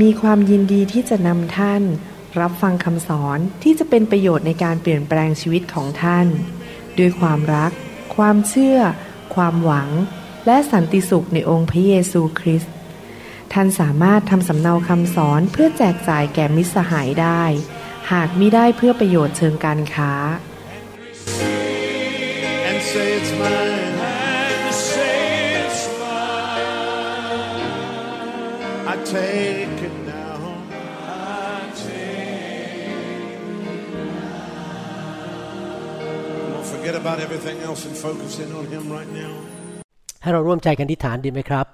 มีความยินดีที่จะนำท่าน รับฟังคำสอนที่จะเป็นประโยชน์ในการเปลี่ยนแปลงชีวิตของท่าน ด้วยความรัก ความเชื่อ ความหวัง และสันติสุขในองค์พระเยซูคริสต์ท่านสามารถทำสำเนาคำสอนเพื่อแจกจ่ายแก่มิตรสหายได้ หากมิได้เพื่อประโยชน์เชิงการค้า And say it's mine. And say it's mine. I take forget about everything else and focus in on Him right now. ให้เราร่วมใจกันที่ฐานดีไหมครับ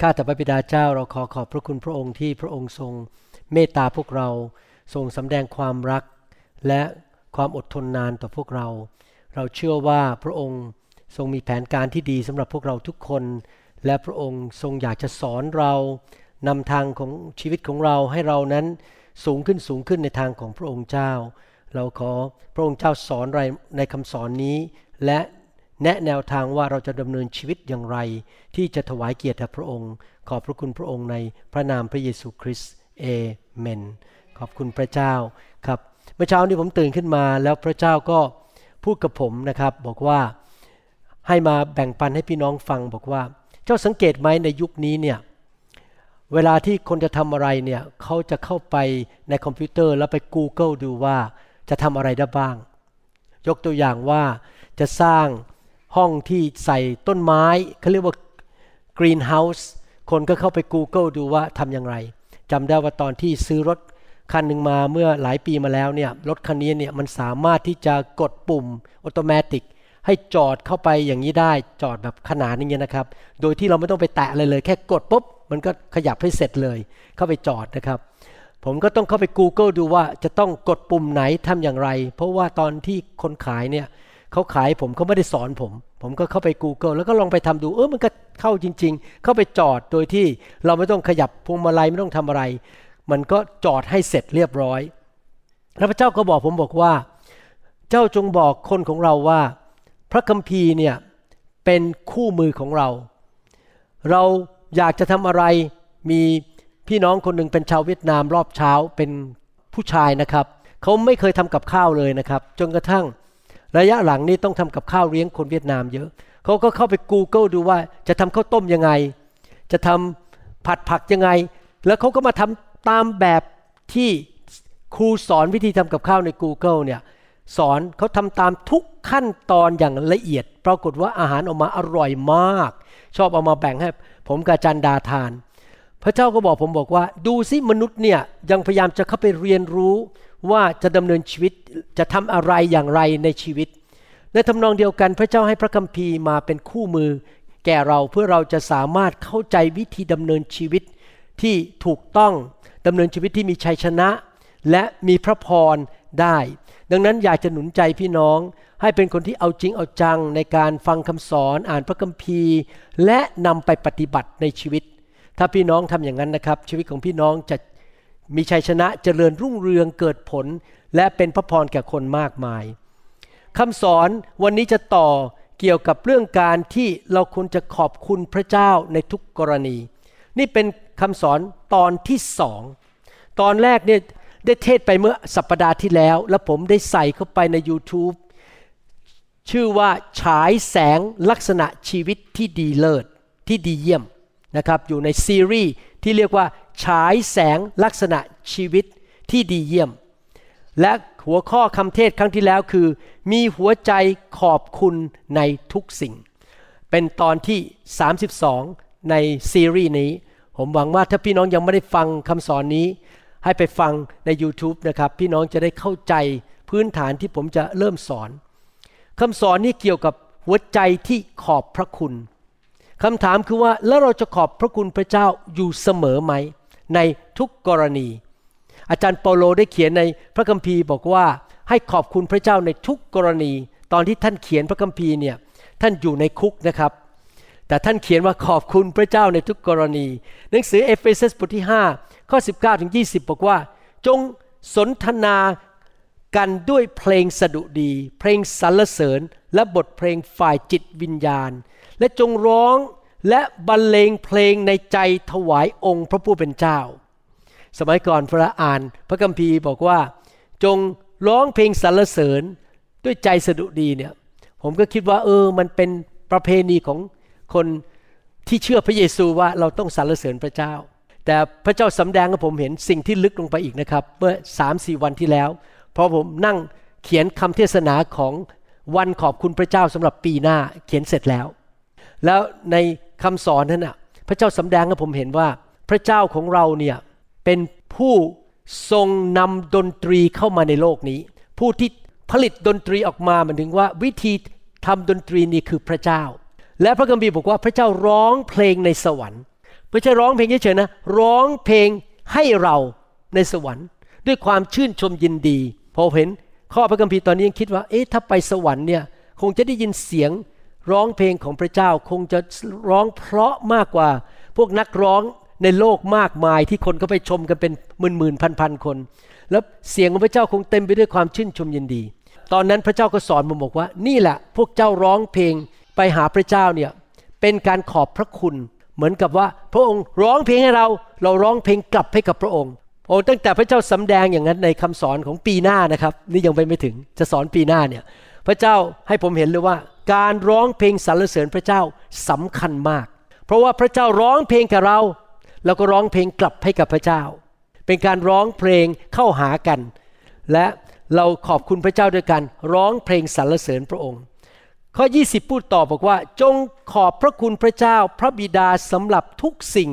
ข้าแต่พระบิดาเจ้าเราขอขอบพระคุณพระองค์ที่พระองค์ทรงเมตตาพวกเรา ทรงสำแดงความรัก และความอดทนนานต่อพวกเรา เราเชื่อว่าพระองค์ทรงมีแผนการที่ดีสำหรับพวกเราทุกคน และพระองค์ทรงอยากจะสอนเรานำทางของชีวิตของเราให้เรานั้นสูงขึ้นสูงขึ้นในทางของพระองค์เจ้า เราขอพระองค์เจ้าสอนอะไรในคำสอนนี้ และแนะแนวทางว่าเราจะดำเนินชีวิตอย่างไร ที่จะถวายเกียรติแด่พระองค์ ขอบพระคุณพระองค์ในพระนามพระเยซูคริสต์เอเมน ขอบคุณพระเจ้าครับเมื่อเช้านี้ผมตื่นขึ้นมา แล้วพระเจ้าก็พูดกับผมนะครับ บอกว่าให้มาแบ่งปันให้พี่น้องฟังบอกว่า เจ้าสังเกตไหมในยุคนี้เนี่ยเวลาที่คนจะทำอะไรเนี่ยเขาจะเข้าไปในคอมพิวเตอร์แล้วไป Google ดูว่า จะทำอะไรได้บ้าง ยกตัวอย่างว่าจะสร้างห้องที่ใส่ต้นไม้เขาเรียกว่า Greenhouse คนก็เข้าไป Google ดูว่าทำอย่างไรจำได้ว่าตอนที่ซื้อรถคันหนึ่งมาเมื่อหลายปีมาแล้วเนี่ยรถคันนี้เนี่ยมันสามารถที่จะกดปุ่มอัตโนมัติให้จอดเข้าไปอย่างนี้ได้จอดแบบขนาดนี้นะครับ โดยที่เราไม่ต้องไปแตะเลยเลย แค่กดปุ๊บมันก็ขยับให้เสร็จเลย เข้าไปจอดนะครับ ผมก็ต้องเข้าไป Google ดูว่าจะต้องกดปุ่มไหนทำอย่างไร เพราะว่าตอนที่คนขายเนี่ยเขาขายผมเขาไม่ได้สอนผม ผมก็เข้าไป Google แล้วก็ลองไปทำดูเออมันก็เข้าจริง ๆ เข้าไปจอดโดยที่เราไม่ต้องขยับพวงมาลัยไม่ต้องทำอะไร มันก็จอดให้เสร็จเรียบร้อยแล้วพระเจ้าก็บอกผมบอกว่า เจ้าจงบอกคนของเราว่า พระคัมภีร์เนี่ยเป็นคู่มือของเรา เราอยากจะทำอะไรมี พี่น้องคนหนึ่งเป็นชาวเวียดนามรอบเช้าเป็นผู้ชายนะครับเขาไม่เคยทำกับข้าวเลยนะครับ จนกระทั่งระยะหลังนี้ต้องทำกับข้าวเลี้ยงคนเวียดนามเยอะเขาก็เข้าไป Google ดูว่าจะทำข้าวต้มยังไง จะทำผัดผักยังไง แล้วเขาก็มาทำตามแบบที่ครูสอนวิธีทำกับข้าวใน Google เนี่ยสอนเขาทำตามทุกขั้นตอนอย่างละเอียด ปรากฏว่าอาหารออกมาอร่อยมาก ชอบเอามาแบ่งให้ผมกับจันดาทาน พระเจ้าก็บอกผมบอกว่า ดูสิมนุษย์เนี่ยยังพยายามจะเข้าไปเรียนรู้ว่าจะดำเนินชีวิตจะทำอะไรอย่างไรในชีวิต ในทำนองเดียวกันพระเจ้าให้พระคัมภีร์มาเป็นคู่มือ แก่เราเพื่อเราจะสามารถเข้าใจวิธีดำเนินชีวิตที่ถูกต้องดำเนินชีวิตที่มีชัยชนะ และมีพระพรได้ ดังนั้นอยากจะหนุนใจพี่น้อง ให้เป็นคนที่เอาจริงเอาจังในการฟังคำสอนอ่านพระคัมภีร์ และนำไปปฏิบัติในชีวิต ถ้าพี่น้องทำอย่างนั้นนะครับ ชีวิตของพี่น้องจะมีชัยชนะเจริญรุ่งเรืองเกิดผล และเป็นพระพรแก่คนมากมายคำสอนวันนี้จะต่อเกี่ยวกับเรื่องการที่เราควรจะขอบคุณพระเจ้าในทุกกรณี นี่เป็นคำสอนตอนที่สองตอนแรกเนี่ยได้เทศไปเมื่อสัปปดาห์ที่แล้ว แล้วผมได้ใส่เข้าไปใน YouTube ชื่อว่าฉายแสงลักษณะชีวิตที่ดีเลิศที่ดีเยี่ยม นะครับอยู่ในซีรีส์ที่เรียกว่าฉายแสงลักษณะชีวิตที่ดีเยี่ยม และหัวข้อคำเทศครั้งที่แล้วคือ มีหัวใจขอบคุณในทุกสิ่ง เป็นตอนที่ 32 ในซีรีส์นี้ ผมหวังว่าถ้าพี่น้องยังไม่ได้ฟังคำสอนนี้ ให้ไปฟังใน YouTube นะครับ พี่น้องจะได้เข้าใจพื้นฐานที่ผมจะเริ่มสอนคำสอนนี้เกี่ยวกับหัวใจที่ขอบพระคุณ คำถามคือว่าแล้วเราจะขอบพระคุณพระเจ้าอยู่เสมอไหม ในทุกกรณี อาจารย์เปาโลได้เขียนในพระคัมภีร์บอกว่าให้ขอบคุณพระเจ้าในทุกกรณี ตอนที่ท่านเขียนพระคัมภีร์เนี่ยท่านอยู่ในคุกนะครับ แต่ท่านเขียนว่าขอบคุณพระเจ้าในทุกกรณี หนังสือเอเฟซัสบทที่ 5 ข้อ 19ถึง20 บอกว่า จงสนทนากันด้วยเพลงสดุดี เพลงสรรเสริญ และบทเพลงฝ่ายจิตวิญญาณ และจงร้องและบรรเลงเพลงในใจถวายองค์พระผู้เป็นเจ้า สมัยก่อนพระอ่านพระคัมภีร์บอกว่า จงร้องเพลงสรรเสริญด้วยใจสดุดีเนี่ยผมก็คิดว่าเออมันเป็นประเพณีของคนที่เชื่อพระเยซูว่าเราต้องสรรเสริญพระเจ้า แต่พระเจ้าสำแดงให้ผมเห็นสิ่งที่ลึกลงไปอีกนะครับ เมื่อสามสี่วันที่แล้วพอผมนั่งเขียนคำเทศนาของวันขอบคุณพระเจ้าสำหรับปีหน้าเขียนเสร็จแล้ว แล้วในคำสอนนั้นนะพระเจ้าสำแดงให้ผมเห็นว่า พระเจ้าของเราเนี่ยเป็นผู้ทรงนำดนตรีเข้ามาในโลกนี้ ผู้ที่ผลิตดนตรีออกมาหมายถึงว่าวิธีทำดนตรีนี้คือพระเจ้า และพระคัมภีร์บอกว่าพระเจ้าร้องเพลงในสวรรค์ไม่ใช่ร้องเพลงเฉยๆนะร้องเพลงให้เราในสวรรค์ ด้วยความชื่นชมยินดีพอเห็นข้อพระคัมภีร์ตอนนี้ยังคิดว่า เอ๊ะถ้าไปสวรรค์เนี่ยคงจะได้ยินเสียง ร้องเพลงของพระเจ้าคงจะร้องเพราะมากกว่า พวกนักร้องในโลกมากมายที่คนก็ไปชมกันเป็นหมื่นหมื่นพันพันคน แล้วเสียงของพระเจ้าคงเต็มไปด้วยความชื่นชมยินดี ตอนนั้นพระเจ้าก็สอนผมบอกว่า นี่แหละ พวกเจ้าร้องเพลงไปหาพระเจ้าเนี่ยเป็นการขอบพระคุณ เหมือนกับว่า พระองค์ร้องเพลงให้เรา เราร้องเพลงกลับให้กับพระองค์โอ้ตั้งแต่พระเจ้าสำแดงอย่างนั้นในคำสอนของปีหน้านะครับ นี่ยังไปไม่ถึงจะสอนปีหน้าเนี่ยพระเจ้าให้ผมเห็นเลยว่า การร้องเพลงสรรเสริญพระเจ้าสำคัญมาก เพราะว่าพระเจ้าร้องเพลงกับเราเราก็ร้องเพลงกลับให้กับพระเจ้า เป็นการร้องเพลงเข้าหากัน และเราขอบคุณพระเจ้าด้วยกันร้องเพลงสรรเสริญพระองค์ ข้อ 20 พูดต่อบอกว่า จงขอบพระคุณพระเจ้าพระบิดาสำหรับทุกสิ่ง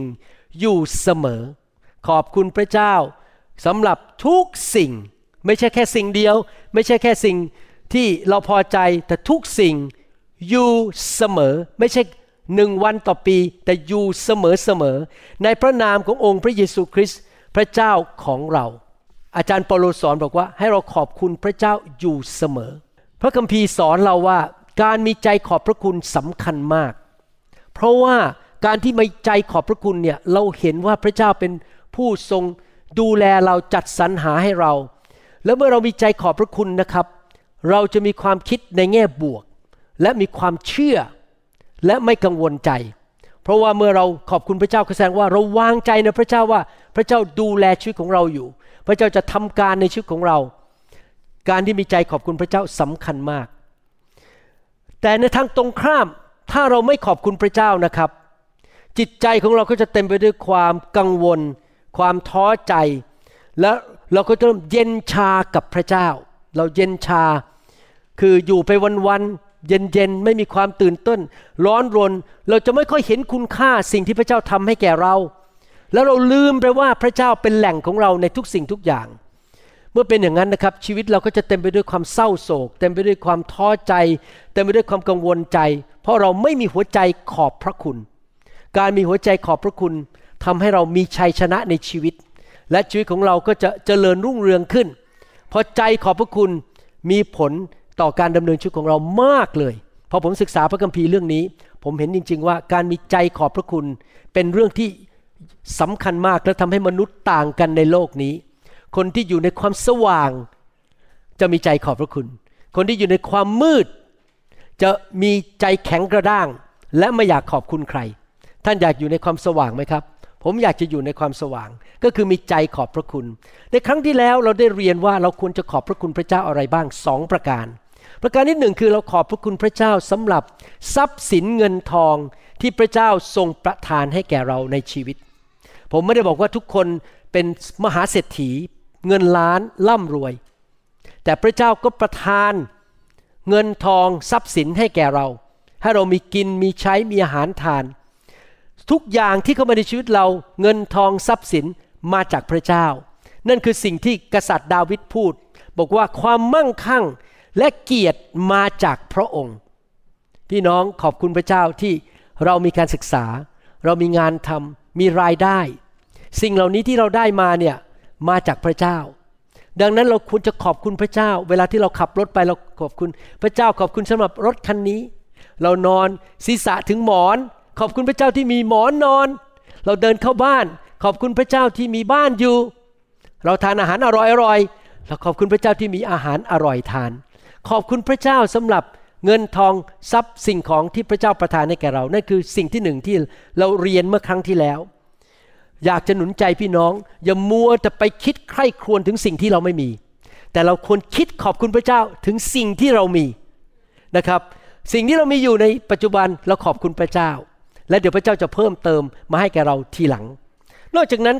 อยู่เสมอ ขอบคุณพระเจ้าสำหรับทุกสิ่ง ไม่ใช่แค่สิ่งเดียว ไม่ใช่แค่สิ่งที่เราพอใจแต่ทุกสิ่ง อยู่เสมอไม่ใช่หนึ่งวันต่อปี แต่อยู่เสมอเสมอ ในพระนามขององค์พระเยซูคริสต์พระเจ้าของเรา อาจารย์เปโลสอนบอกว่าให้เราขอบคุณพระเจ้าอยู่เสมอ พระคัมภีร์สอนเราว่าการมีใจขอบพระคุณสำคัญมาก เพราะว่าการที่มีใจขอบพระคุณเนี่ยเราเห็นว่าพระเจ้าเป็นผู้ทรงดูแลเราจัดสรรหาให้เรา แล้วเมื่อเรามีใจขอบพระคุณนะครับ เราจะมีความคิดในแง่บวก และมีความเชื่อและไม่กังวลใจ เพราะว่าเมื่อเราขอบคุณพระเจ้าแสดงว่าเราวางใจในพระเจ้าว่าพระเจ้าดูแลชีวิตของเราอยู่ พระเจ้าจะทำการในชีวิตของเรา การที่มีใจขอบคุณพระเจ้าสำคัญมาก แต่ในทางตรงข้ามถ้าเราไม่ขอบคุณพระเจ้านะครับ จิตใจของเราก็จะเต็มไปด้วยความกังวล ความท้อใจ แล้วเราก็เริ่มเย็นชากับพระเจ้า เราเย็นชาคืออยู่ไปวันๆ เย็นๆ ไม่มีความตื่นต้น ร้อนรน เราจะไม่ค่อยเห็นคุณค่าสิ่งที่พระเจ้าทำให้แก่เรา แล้วเราลืมไปว่าพระเจ้าเป็นแหล่งของเราในทุกสิ่งทุกอย่าง เมื่อเป็นอย่างนั้นนะครับ ชีวิตเราก็จะเต็มไปด้วยความเศร้าโศก เต็มไปด้วยความท้อใจ เต็มไปด้วยความกังวลใจ เพราะเราไม่มีหัวใจขอบพระคุณ การมีหัวใจขอบพระคุณทำให้เรามีชัยชนะในชีวิต และชีวิตของเราก็จะเจริญรุ่งเรืองขึ้น เพราะใจขอบพระคุณมีผล ต่อการดำเนินชีวิตของเรามากเลย พอผมศึกษาพระคัมภีร์เรื่องนี้ ผมเห็นจริง ๆ ว่าการมีใจขอบพระคุณเป็นเรื่องที่สำคัญมากและทำให้มนุษย์ต่างกันในโลกนี้ คนที่อยู่ในความสว่าง จะมีใจขอบพระคุณ คนที่อยู่ในความมืด จะมีใจแข็งกระด้าง และไม่อยากขอบคุณใคร ท่านอยากอยู่ในความสว่างไหมครับ ผมอยากจะอยู่ในความสว่าง ก็คือมีใจขอบพระคุณ ในครั้งที่แล้วเราได้เรียนว่าเราควรจะขอบพระคุณพระเจ้าอะไรบ้างสองประการ ประการที่หนึ่งคือเราขอบพระคุณพระเจ้าสำหรับทรัพย์สินเงินทองที่พระเจ้าทรงประทานให้แก่เราในชีวิต ผมไม่ได้บอกว่าทุกคนเป็นมหาเศรษฐี เงินล้านร่ำรวย แต่พระเจ้าก็ประทานเงินทองทรัพย์สินให้แก่เรา ให้เรามีกินมีใช้มีอาหารทาน ทุกอย่างที่เข้ามาในชีวิตเราเงินทองทรัพย์สินมาจากพระเจ้า นั่นคือสิ่งที่กษัตริย์ดาวิดพูด บอกว่าความมั่งคั่ง และเกียรติมาจากพระองค์ พี่น้องขอบคุณพระเจ้าที่เรามีการศึกษา เรามีงานทำมีรายได้ สิ่งเหล่านี้ที่เราได้มาเนี่ยมาจากพระเจ้า ดังนั้นเราควรจะขอบคุณพระเจ้า เวลาที่เราขับรถไปเราขอบคุณพระเจ้าขอบคุณสำหรับรถคันนี้ เรานอนศีรษะถึงหมอน ขอบคุณพระเจ้าที่มีหมอนนอน เราเดินเข้าบ้าน ขอบคุณพระเจ้าที่มีบ้านอยู่ เราทานอาหารอร่อยอร่อยเราขอบคุณพระเจ้าที่มีอาหารอร่อยทาน ขอบคุณพระเจ้าสำหรับเงินทองทรัพย์สิ่งของที่พระเจ้าประทานให้แก่เรา นั่นคือสิ่งที่หนึ่งที่เราเรียนเมื่อครั้งที่แล้ว อยากจะหนุนใจพี่น้อง อย่ามัวจะไปคิดใคร่ครวญถึงสิ่งที่เราไม่มี แต่เราควรคิดขอบคุณพระเจ้าถึงสิ่งที่เรามีนะครับ สิ่งที่เรามีอยู่ในปัจจุบันเราขอบคุณพระเจ้า และเดี๋ยวพระเจ้าจะเพิ่มเติมมาให้แก่เราทีหลัง นอกจากนั้น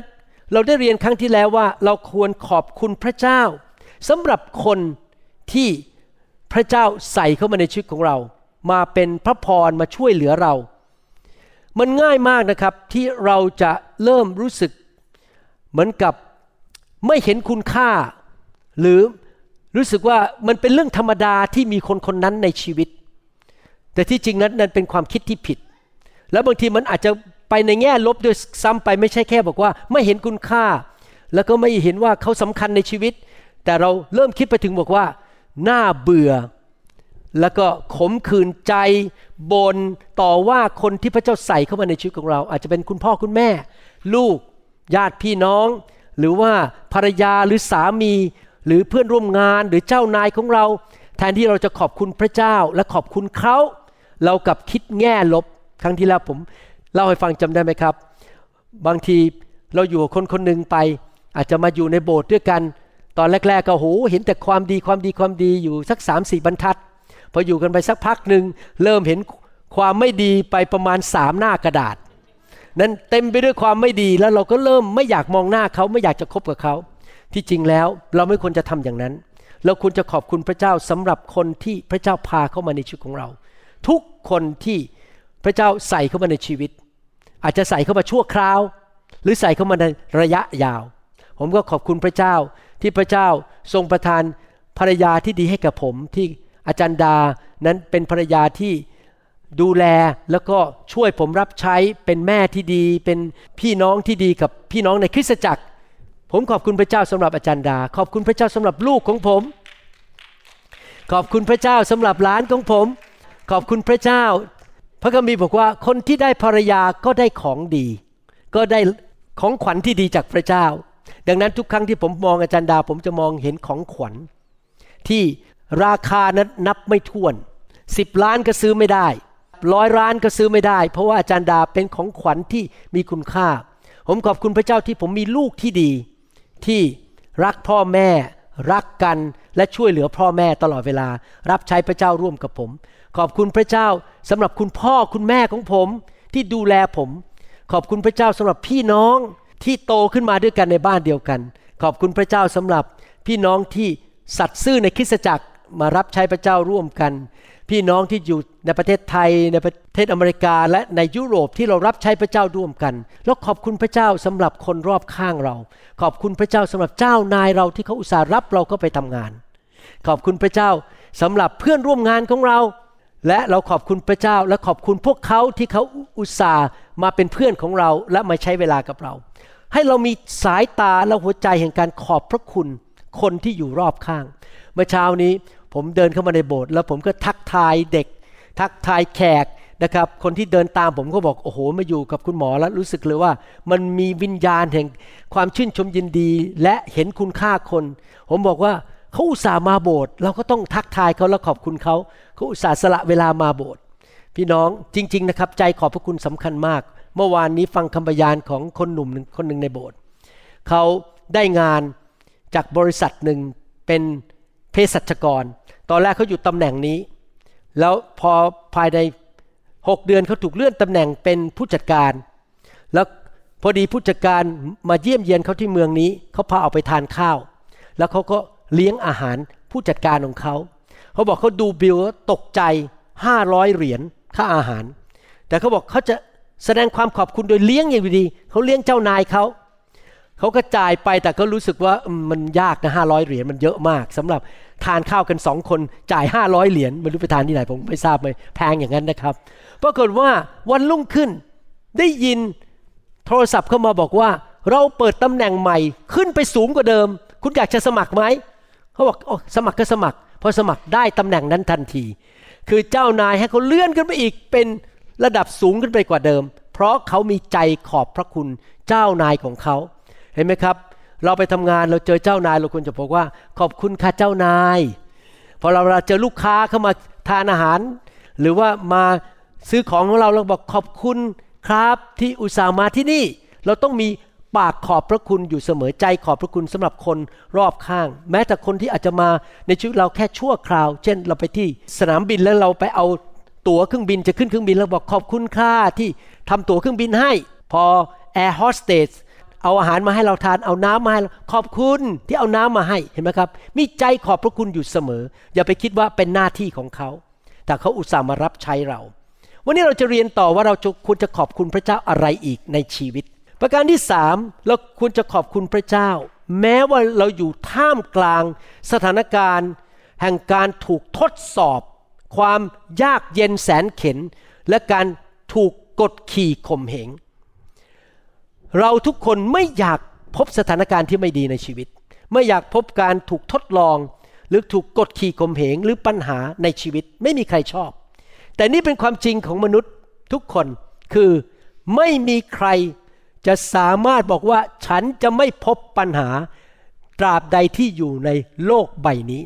เราได้เรียนครั้งที่แล้วว่า เราควรขอบคุณพระเจ้าสำหรับคนที่ พระเจ้าใส่เข้ามาในชีวิตของเรา มาเป็นพระพรมาช่วยเหลือเรา มันง่ายมากนะครับที่เราจะเริ่มรู้สึก เหมือนกับไม่เห็นคุณค่า หรือรู้สึกว่ามันเป็นเรื่องธรรมดาที่มีคนคนนั้นในชีวิต แต่ที่จริงนั้นนั้นเป็นความคิดที่ผิด แล้วบางทีมันอาจจะไปในแง่ลบด้วยซ้ำไปไม่ใช่แค่บอกว่า ไม่เห็นคุณค่า แล้วก็ไม่เห็นว่าเขาสำคัญในชีวิต แต่เราเริ่มคิดไปถึงบอกว่า น่าเบื่อ แล้วก็ขมขื่นใจบนต่อว่าคนที่พระเจ้าใส่เข้ามาในชีวิตของเรา อาจจะเป็นคุณพ่อคุณแม่ ลูกญาติพี่น้อง หรือว่าภรรยาหรือสามี หรือเพื่อนร่วมงานหรือเจ้านายของเรา แทนที่เราจะขอบคุณพระเจ้าและขอบคุณเขาเรากับคิดแง่ลบครั้งที่แล้วผมเล่าให้ฟังจำได้ไหมครับ บางทีเราอยู่กับคนคนหนึ่งไป อาจจะมาอยู่ในโบสถ์ด้วยกัน ตอนแรกๆก็โหเห็นแต่ความดีความดีความดีอยู่สักสามสี่บรรทัด พออยู่กันไปสักพักหนึ่งเริ่มเห็นความไม่ดีไปประมาณสามหน้ากระดาษ นั้นเต็มไปด้วยความไม่ดีแล้วเราก็เริ่มไม่อยากมองหน้าเขาไม่อยากจะคบกับเขา ที่จริงแล้วเราไม่ควรจะทำอย่างนั้น เราควรจะขอบคุณพระเจ้าสำหรับคนที่พระเจ้าพาเข้ามาในชีวิตของเรา ทุกคนที่พระเจ้าใส่เข้ามาในชีวิต อาจจะใส่เข้ามาชั่วคราว หรือใส่เข้ามาในระยะยาว ผมก็ขอบคุณพระเจ้า ที่พระเจ้าทรงประทานภรรยาที่ดีให้กับผมที่อาจารย์ดานั้นเป็นภรรยาที่ดูแลแล้วก็ช่วยผมรับใช้เป็นแม่ที่ดี เป็นพี่น้องที่ดีกับพี่น้องในคริสตจักร ผมขอบคุณพระเจ้าสำหรับอาจารย์ดา ขอบคุณพระเจ้าสำหรับลูกของผม ขอบคุณพระเจ้าสำหรับหลานของผม ขอบคุณพระเจ้า พระคัมภีร์บอกว่าคนที่ได้ภรรยาก็ได้ของดี ก็ได้ของขวัญที่ดีจากพระเจ้า ดังนั้นทุกครั้งที่ผมมองอาจารย์ดา ผมจะมองเห็นของขวัญ ที่ราคานั้นนับไม่ถ้วนสิบล้านก็ซื้อไม่ได้ร้อยล้านก็ซื้อไม่ได้ เพราะว่าอาจารย์ดาเป็นของขวัญที่มีคุณค่า ผมขอบคุณพระเจ้าที่ผมมีลูกที่ดี ที่รักพ่อแม่ รักกันและช่วยเหลือพ่อแม่ตลอดเวลา รับใช้พระเจ้าร่วมกับผม ขอบคุณพระเจ้าสำหรับคุณพ่อคุณแม่ของผมที่ดูแลผม ขอบคุณพระเจ้าสำหรับพี่น้อง ที่โตขึ้นมาด้วยกันในบ้านเดียวกัน ขอบคุณพระเจ้าสำหรับพี่น้องที่สัตย์ซื่อในคริสตจักรมารับใช้พระเจ้าร่วมกัน พี่น้องที่อยู่ในประเทศไทยในประเทศอเมริกาและในยุโรปที่เรารับใช้พระเจ้าร่วมกัน แล้วขอบคุณพระเจ้าสำหรับคนรอบข้างเรา ขอบคุณพระเจ้าสำหรับเจ้านายเราที่เขาอุตส่าห์รับเราก็ไปทำงาน ขอบคุณพระเจ้าสำหรับเพื่อนร่วมงานของเรา และเราขอบคุณพระเจ้าและขอบคุณพวกเขาที่เขาอุตส่าห์มาเป็นเพื่อนของเราและมาใช้เวลากับเรา ให้เรามีสายตาและหัวใจแห่งการขอบพระคุณคนที่อยู่รอบข้าง เมื่อเช้านี้ผมเดินเข้ามาในโบสถ์แล้วผมก็ทักทายเด็ก ทักทายแขกนะครับ คนที่เดินตามผมก็บอกโอ้โหมาอยู่กับคุณหมอแล้วรู้สึกเลยว่า มันมีวิญญาณแห่งความชื่นชมยินดีและเห็นคุณค่าคน ผมบอกว่า เขาอุตส่าห์มาโบสถ์เราก็ต้องทักทายเขาแล้วขอบคุณเขาเขาอุตส่าห์สละเวลามาโบสถ์พี่น้องจริง ๆ นะครับ ใจขอบพระคุณสำคัญมาก เมื่อวานนี้ฟังคำบยานของคนหนุ่มหนึ่งคนหนึ่งในโบสถ์เขาได้งานจากบริษัทหนึ่งเป็นเภสัชกร ตอนแรกเขาอยู่ตำแหน่งนี้ แล้วพอภายในหกเดือนเขาถูกเลื่อนตำแหน่งเป็นผู้จัดการ แล้วพอดีผู้จัดการมาเยี่ยมเยียนเขาที่เมืองนี้เขาพาออกไปทานข้าว แล้วเขาก็ เลี้ยงอาหารผู้จัดการของเขา เขาบอกเขาดูบิลตกใจห้าร้อยเหรียญค่าอาหาร แต่เขาบอกเขาจะแสดงความขอบคุณโดยเลี้ยงอย่างดีเขาเลี้ยงเจ้านายเขาเขาก็จ่ายไปแต่ก็รู้สึกว่ามันยากนะห้าร้อยเหรียญมันเยอะมากสำหรับทานข้าวกันสองคนจ่ายห้าร้อยเหรียญไม่รู้ไปทานที่ไหนผมไม่ทราบเลยแพงอย่างนั้นนะครับปรากฏว่าวันรุ่งขึ้นได้ยินโทรศัพท์เข้ามาบอกว่า เราเปิดตำแหน่งใหม่ขึ้นไปสูงกว่าเดิม คุณอยากจะสมัครไหม เขาบอกโอ้สมัครก็สมัคร พอสมัครได้ตำแหน่งนั้นทันที คือเจ้านายให้เขาเลื่อนขึ้นไปอีกเป็นระดับสูงขึ้นไปกว่าเดิม เพราะเขามีใจขอบพระคุณเจ้านายของเขาเห็นไหมครับ เราไปทำงานเราเจอเจ้านายเราควรจะบอกว่า ขอบคุณค่ะเจ้านายพอเราเราเจอลูกค้าเข้ามาทานอาหาร หรือว่ามาซื้อของของเราเราบอกขอบคุณครับที่อุตส่าห์มาที่นี่ เราต้องมี ปากขอบพระคุณอยู่เสมอใจขอบพระคุณสำหรับคนรอบข้าง แม้แต่คนที่อาจจะมาในชีวิตเราแค่ชั่วคราว เช่น เราไปที่สนามบินแล้วเราไปเอาตั๋วเครื่องบินจะขึ้นเครื่องบินแล้วบอกขอบคุณค่าที่ทำตั๋วเครื่องบินให้ พอแอร์โฮสเตสเอาอาหารมาให้เราทานเอาน้ำมาให้ขอบคุณที่เอาน้ำมาให้เห็นไหมครับ มีใจขอบพระคุณอยู่เสมอ อย่าไปคิดว่าเป็นหน้าที่ของเขาแต่เขาอุตส่าห์มารับใช้เรา วันนี้เราจะเรียนต่อว่าเราควรจะขอบคุณพระเจ้าอะไรอีกในชีวิต ประการที่สามเราควรจะขอบคุณพระเจ้า แม้ว่าเราอยู่ท่ามกลางสถานการณ์ แห่งการถูกทดสอบ ความยากเย็นแสนเข็น และการถูกกดขี่ข่มเหง เราทุกคนไม่อยากพบสถานการณ์ที่ไม่ดีในชีวิต ไม่อยากพบการถูกทดลอง หรือถูกกดขี่ข่มเหงหรือปัญหาในชีวิตไม่มีใครชอบ แต่นี่เป็นความจริงของมนุษย์ทุกคนคือไม่มีใคร จะสามารถบอกว่าฉันจะไม่พบปัญหาตราบใดที่อยู่ในโลกใบนี้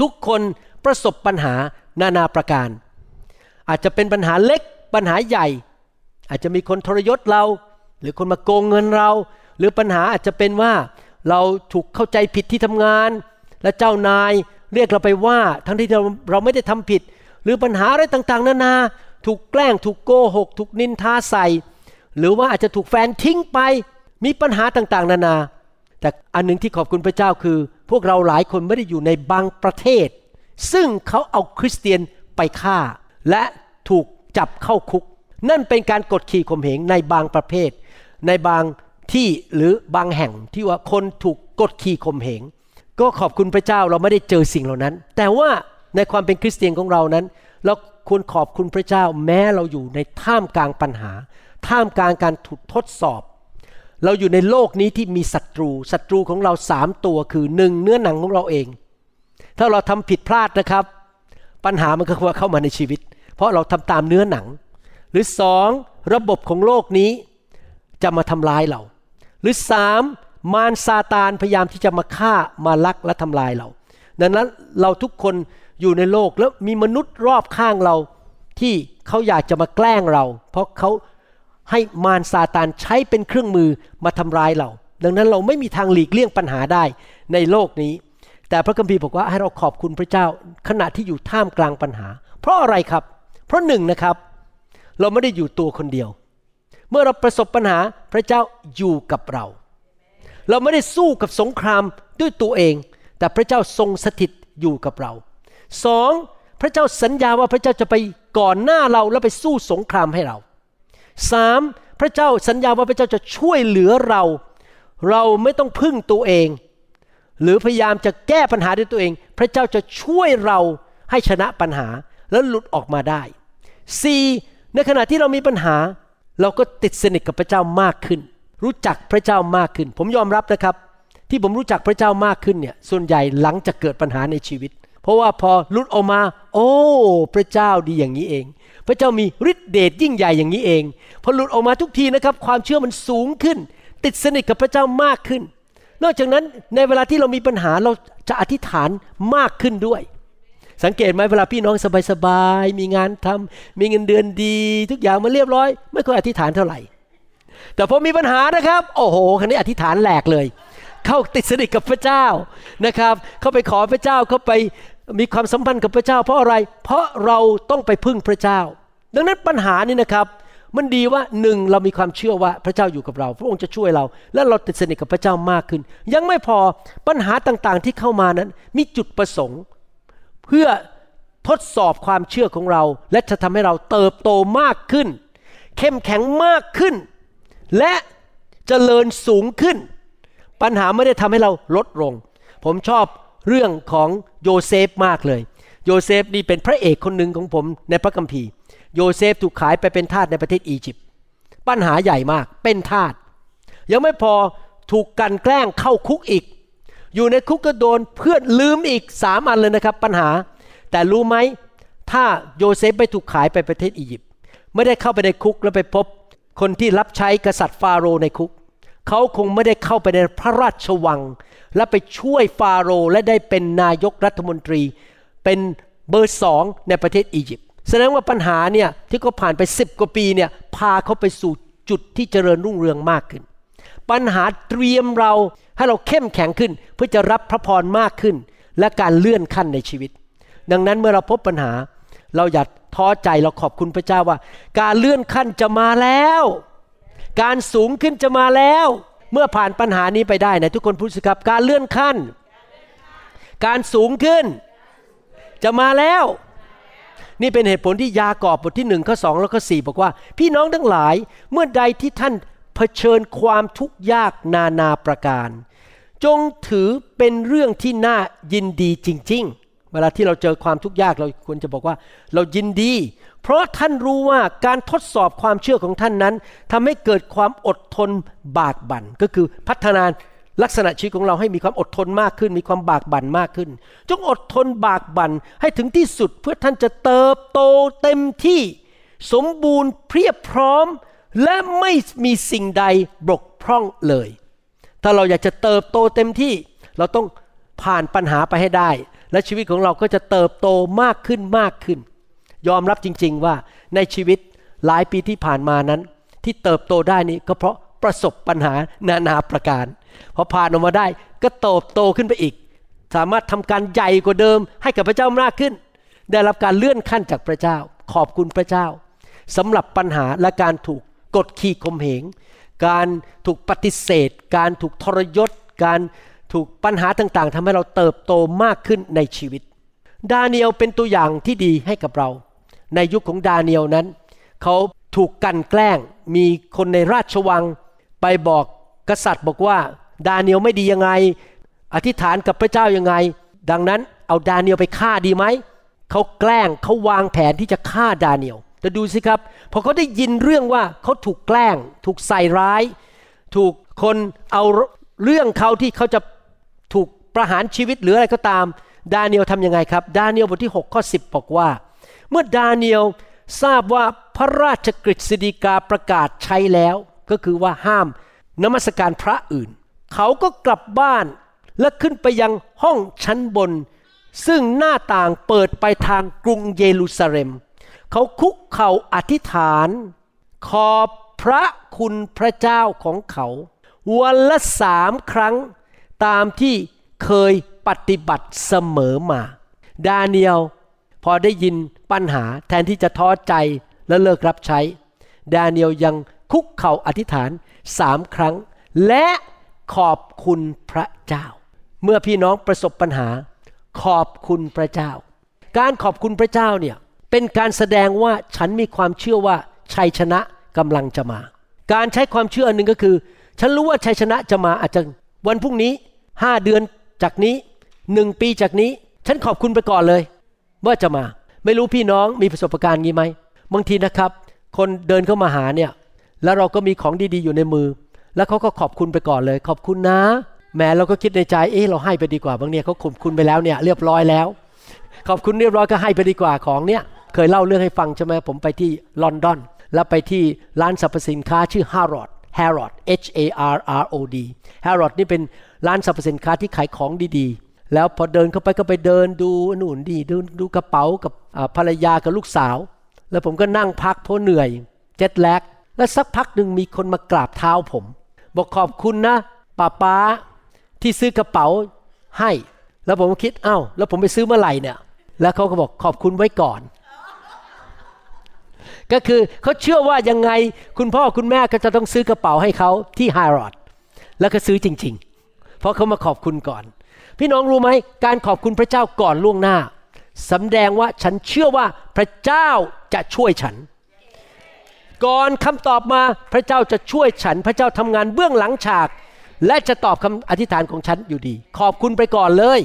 ทุกคนประสบปัญหานานาประการ อาจจะเป็นปัญหาเล็กปัญหาใหญ่ อาจจะมีคนทรยศเรา หรือคนมาโกงเงินเรา หรือปัญหาอาจจะเป็นว่าเราถูกเข้าใจผิดที่ทำงาน และเจ้านายเรียกเราไปว่า ทั้งที่เราเราไม่ได้ทำผิด หรือปัญหาอะไรต่างๆ นานา ถูกแกล้งถูกโกหก ถูกนินทาใส่ หรือว่าอาจจะถูกแฟนทิ้งไป มีปัญหาต่างๆ นานา แต่อันหนึงที่ขอบคุณพระเจ้าคือ พวกเราหลายคนไม่ได้อยู่ในบางประเทศ ซึ่งเขาเอาคริสเตียนไปฆ่า และถูกจับเข้าคุก นั่นเป็นการกดขี่ข่มเหงในบางประเภท ในบางที่หรือบางแห่งที่ว่าคนถูกกดขี่ข่มเหง ก็ขอบคุณพระเจ้าเราไม่ได้เจอสิ่งเหล่านั้น แต่ว่าในความเป็นคริสเตียนของเรานั้น เราควรขอบคุณพระเจ้าแม้เราอยู่ในท่ามกลางปัญหา ท่ามกลางการถูกทดสอบ เราอยู่ในโลกนี้ที่มีศัตรูศัตรูของเราสามตัวคือหนึ่งเนื้อหนังของเราเอง ถ้าเราทำผิดพลาดนะครับ ปัญหามันก็เข้ามาในชีวิต เพราะเราทำตามเนื้อหนัง หรือสองระบบของโลกนี้จะมาทำลายเรา หรือสามมารซาตานพยายามที่จะมาฆ่ามาลักและทำลายเรา ดังนั้นเราทุกคนอยู่ในโลกแล้วมีมนุษย์รอบข้างเราที่เขาอยากจะมาแกล้งเรา เพราะเขา ให้มารซาตานใช้เป็นเครื่องมือมาทำร้ายเรา ดังนั้นเราไม่มีทางหลีกเลี่ยงปัญหาได้ในโลกนี้ แต่พระคัมภีร์บอกว่าให้เราขอบคุณพระเจ้าขณะที่อยู่ท่ามกลางปัญหา เพราะอะไรครับ เพราะหนึ่งนะครับ เราไม่ได้อยู่ตัวคนเดียว เมื่อเราประสบปัญหาพระเจ้าอยู่กับเรา เราไม่ได้สู้กับสงครามด้วยตัวเอง แต่พระเจ้าทรงสถิตอยู่กับเราสองพระเจ้าสัญญาว่าพระเจ้าจะไปก่อนหน้าเราแล้วไปสู้สงครามให้เรา สามพระเจ้าสัญญาว่าพระเจ้าจะช่วยเหลือเรา เราไม่ต้องพึ่งตัวเอง หรือพยายามจะแก้ปัญหาด้วยตัวเอง พระเจ้าจะช่วยเราให้ชนะปัญหาแล้วหลุดออกมาได้ 4. ในขณะที่เรามีปัญหา เราก็ติดสนิทกับพระเจ้ามากขึ้น รู้จักพระเจ้ามากขึ้น ผมยอมรับนะครับ ที่ผมรู้จักพระเจ้ามากขึ้นเนี่ยส่วนใหญ่หลังจากเกิดปัญหาในชีวิต เพราะว่าพอหลุดออกมา โอ้ พระเจ้าดีอย่างนี้เอง พระเจ้ามีฤทธิเดชยิ่งใหญ่อย่างนี้เอง พอหลุดออกมาทุกทีนะครับ ความเชื่อมันสูงขึ้น ติดสนิทกับพระเจ้ามากขึ้น นอกจากนั้นในเวลาที่เรามีปัญหาเราจะอธิษฐานมากขึ้นด้วย สังเกตไหมเวลาพี่น้องสบายๆมีงานทำมีเงินเดือนดี ทุกอย่างมันเรียบร้อย ไม่ค่อยอธิษฐานเท่าไหร่ แต่พอมีปัญหานะครับ โอ้โหคันนี้อธิษฐานแหลกเลย เข้าติดสนิทกับพระเจ้านะครับเขาไปขอพระเจ้าเขาไปมีความสัมพันธ์กับพระเจ้า เพราะอะไร เพราะเราต้องไปพึ่งพระเจ้า ดังนั้นปัญหานี้นะครับมันดีว่าหนึ่งเรามีความเชื่อว่าพระเจ้าอยู่กับเรา พระองค์จะช่วยเรา และเราติดสนิทกับพระเจ้ามากขึ้น ยังไม่พอปัญหาต่างๆที่เข้ามานั้น มีจุดประสงค์ เพื่อทดสอบความเชื่อของเรา และจะทำให้เราเติบโตมากขึ้น เข้มแข็งมากขึ้น และเจริญสูงขึ้น ปัญหาไม่ได้ทำให้เราลดลง ผมชอบเรื่องของโยเซฟมากเลย โยเซฟนี่เป็นพระเอกคนหนึ่งของผมในพระคัมภีร์ โยเซฟถูกขายไปเป็นทาสในประเทศอียิปต์ปัญหาใหญ่มากเป็นทาสยังไม่พอถูกกลั่นแกล้งเข้าคุกอีก อยู่ในคุกก็โดนเพื่อนลืมอีกสามอันเลยนะครับปัญหา แต่รู้ไหมถ้าโยเซฟไม่ถูกขายไปประเทศอียิปต์ไม่ได้เข้าไปในคุกแล้วไปพบคนที่รับใช้กษัตริย์ฟาโรห์ในคุก เขาคงไม่ได้เข้าไปในพระราชวัง และไปช่วยฟาโรห์และได้เป็นนายกรัฐมนตรี เป็นเบอร์สองในประเทศอียิปต์แสดงว่าปัญหาเนี่ยที่เขาผ่านไปสิบกว่าปีเนี่ยพาเขาไปสู่จุดที่เจริญรุ่งเรืองมากขึ้น ปัญหาเตรียมเราให้เราเข้มแข็งขึ้น เพื่อจะรับพระพรมากขึ้น และการเลื่อนขั้นในชีวิต ดังนั้นเมื่อเราพบปัญหา เราอย่าท้อใจเราขอบคุณพระเจ้าว่า การเลื่อนขั้นจะมาแล้ว การสูงขึ้นจะมาแล้ว เมื่อผ่านปัญหานี้ไปได้นะทุกคนพูดสิครับการเลื่อนขั้น การสูงขึ้น จะมาแล้ว นี่เป็นเหตุผลที่ยากอบบทที่หนึ่งข้อสองแล้วก็สี่บอกว่า พี่น้องทั้งหลายเมื่อใดที่ท่านเผชิญความทุกข์ยากนานาประการ จงถือเป็นเรื่องที่น่ายินดีจริง ๆ เวลาที่เราเจอความทุกข์ยากเราควรจะบอกว่า เรายินดี เพราะท่านรู้ว่าการทดสอบความเชื่อของท่านนั้นทำให้เกิดความอดทนบากบั่นก็คือพัฒนาลักษณะชีวิตของเราให้มีความอดทนมากขึ้น มีความบากบั่นมากขึ้น จงอดทนบากบั่นให้ถึงที่สุดเพื่อท่านจะเติบโตเต็มที่สมบูรณ์เพียบพร้อม และไม่มีสิ่งใดบกพร่องเลย ถ้าเราอยากจะเติบโตเต็มที่ เราต้องผ่านปัญหาไปให้ได้ และชีวิตของเราก็จะเติบโตมากขึ้นมากขึ้น ยอมรับจริง ๆ ว่าในชีวิตหลายปีที่ผ่านมานั้น ที่เติบโตได้นี้ก็เพราะประสบปัญหานานาประการพอผ่านออกมาได้ก็โตโตขึ้นไปอีก สามารถทำการใหญ่กว่าเดิม ให้กับพระเจ้ามากขึ้น ได้รับการเลื่อนขั้นจากพระเจ้า ขอบคุณพระเจ้าสำหรับปัญหาและการถูกกดขี่ข่มเหง การถูกปฏิเสธ การถูกทรยศ การถูกปัญหาต่างๆทำให้เราเติบโตมากขึ้นในชีวิต ดาเนียลเป็นตัวอย่างที่ดีให้กับเรา ในยุคของดาเนียลนั้น เขาถูกกันแกล้งมีคนในราชวังไปบอกกษัตริย์บอกว่า ดาเนียลไม่ดียังไง อธิษฐานกับพระเจ้ายังไง ดังนั้นเอาดาเนียลไปฆ่าดีไหมเขาแกล้งเขาวางแผนที่จะฆ่าดาเนียลแต่ดูสิครับพอเขาได้ยินเรื่องว่าเขาถูกแกล้ง ถูกใส่ร้าย ถูกคนเอาเรื่องเขาที่เขาจะถูกประหารชีวิตหรืออะไรก็ตาม ดาเนียลทำยังไงครับ ดาเนียลบทที่ 6 ข้อ 10 บอกว่า มื่อดาเนียลทราบว่าพระราชกฤษฎีกาประกาศใช้แล้ว ก็คือว่าห้ามนมัสการพระอื่น เขาก็กลับบ้านและขึ้นไปยังห้องชั้นบน ซึ่งหน้าต่างเปิดไปทางกรุงเยรูซาเล็ม เขาคุกเข่าอธิษฐาน ขอบพระคุณพระเจ้าของเขา วันละสามครั้งตามที่เคยปฏิบัติเสมอมา ดาเนียลพอได้ยิน ปัญหาแทนที่จะท้อใจและเลิกรับใช้ ดาเนียลยังคุกเข่าอธิษฐานสามครั้ง และขอบคุณพระเจ้า เมื่อพี่น้องประสบปัญหา ขอบคุณพระเจ้า การขอบคุณพระเจ้าเนี่ยเป็นการแสดงว่าฉันมีความเชื่อว่าชัยชนะกำลังจะมา การใช้ความเชื่ออันหนึ่งก็คือ ฉันรู้ว่าชัยชนะจะมาอาจจะวันพรุ่งนี้ห้าเดือนจากนี้หนึ่งปีจากนี้ ฉันขอบคุณไปก่อนเลย ว่าจะมา ไม่รู้พี่น้องมีประสบการณ์งี้ไหมบางทีนะครับ คนเดินเข้ามาหาเนี่ย แล้วเราก็มีของดีๆอยู่ในมือ แล้วเขาก็ขอบคุณไปก่อนเลย ขอบคุณนะแม้เราก็คิดในใจเอ๊ะเราให้ไปดีกว่าบางเนี่ยเขาขอบคุณไปแล้วเนี่ยเรียบร้อยแล้ว ขอบคุณเรียบร้อยก็ให้ไปดีกว่าของเนี่ยเคยเล่าเรื่องให้ฟังใช่ไหมผมไปที่ลอนดอนแล้วไปที่ร้านสรรพสินค้าชื่อ Harrod Harrod H A R R O D Harrod นี่เป็นร้านสรรพสินค้าที่ขายของดีๆ แล้วพอเดินเข้าไปก็ไปเดินดูหนุนดีดูดูกระเป๋ากับภรรยากับลูกสาว แล้วผมก็นั่งพักเพราะเหนื่อย เจ็ตแลกแล้วสักพักหนึ่งมีคนมากราบเท้าผม บอกขอบคุณนะป้าป้าที่ซื้อกระเป๋าให้ แล้วผมคิดเอา้าแล้วผมไปซื้อเมื่อไหร่เนี่ย แล้วเขาก็บอกขอบคุณไว้ก่อน ก็คือเขาเชื่อว่ายังไงคุณพ่อคุณแม่ก็จะต้องซื้อกระเป๋าให้เขาที่ไฮรอดแล้วก็ซื้อจริง ๆ เพราะเขามาขอบคุณก่อน พี่น้องรู้ไหมการขอบคุณพระเจ้าก่อนล่วงหน้าสำแดงว่าฉันเชื่อว่าพระเจ้าจะช่วยฉัน ก่อนคำตอบมาพระเจ้าจะช่วยฉัน พระเจ้าทำงานเบื้องหลังฉาก และจะตอบคำอธิษฐานของฉันอยู่ดี ขอบคุณไปก่อนเลย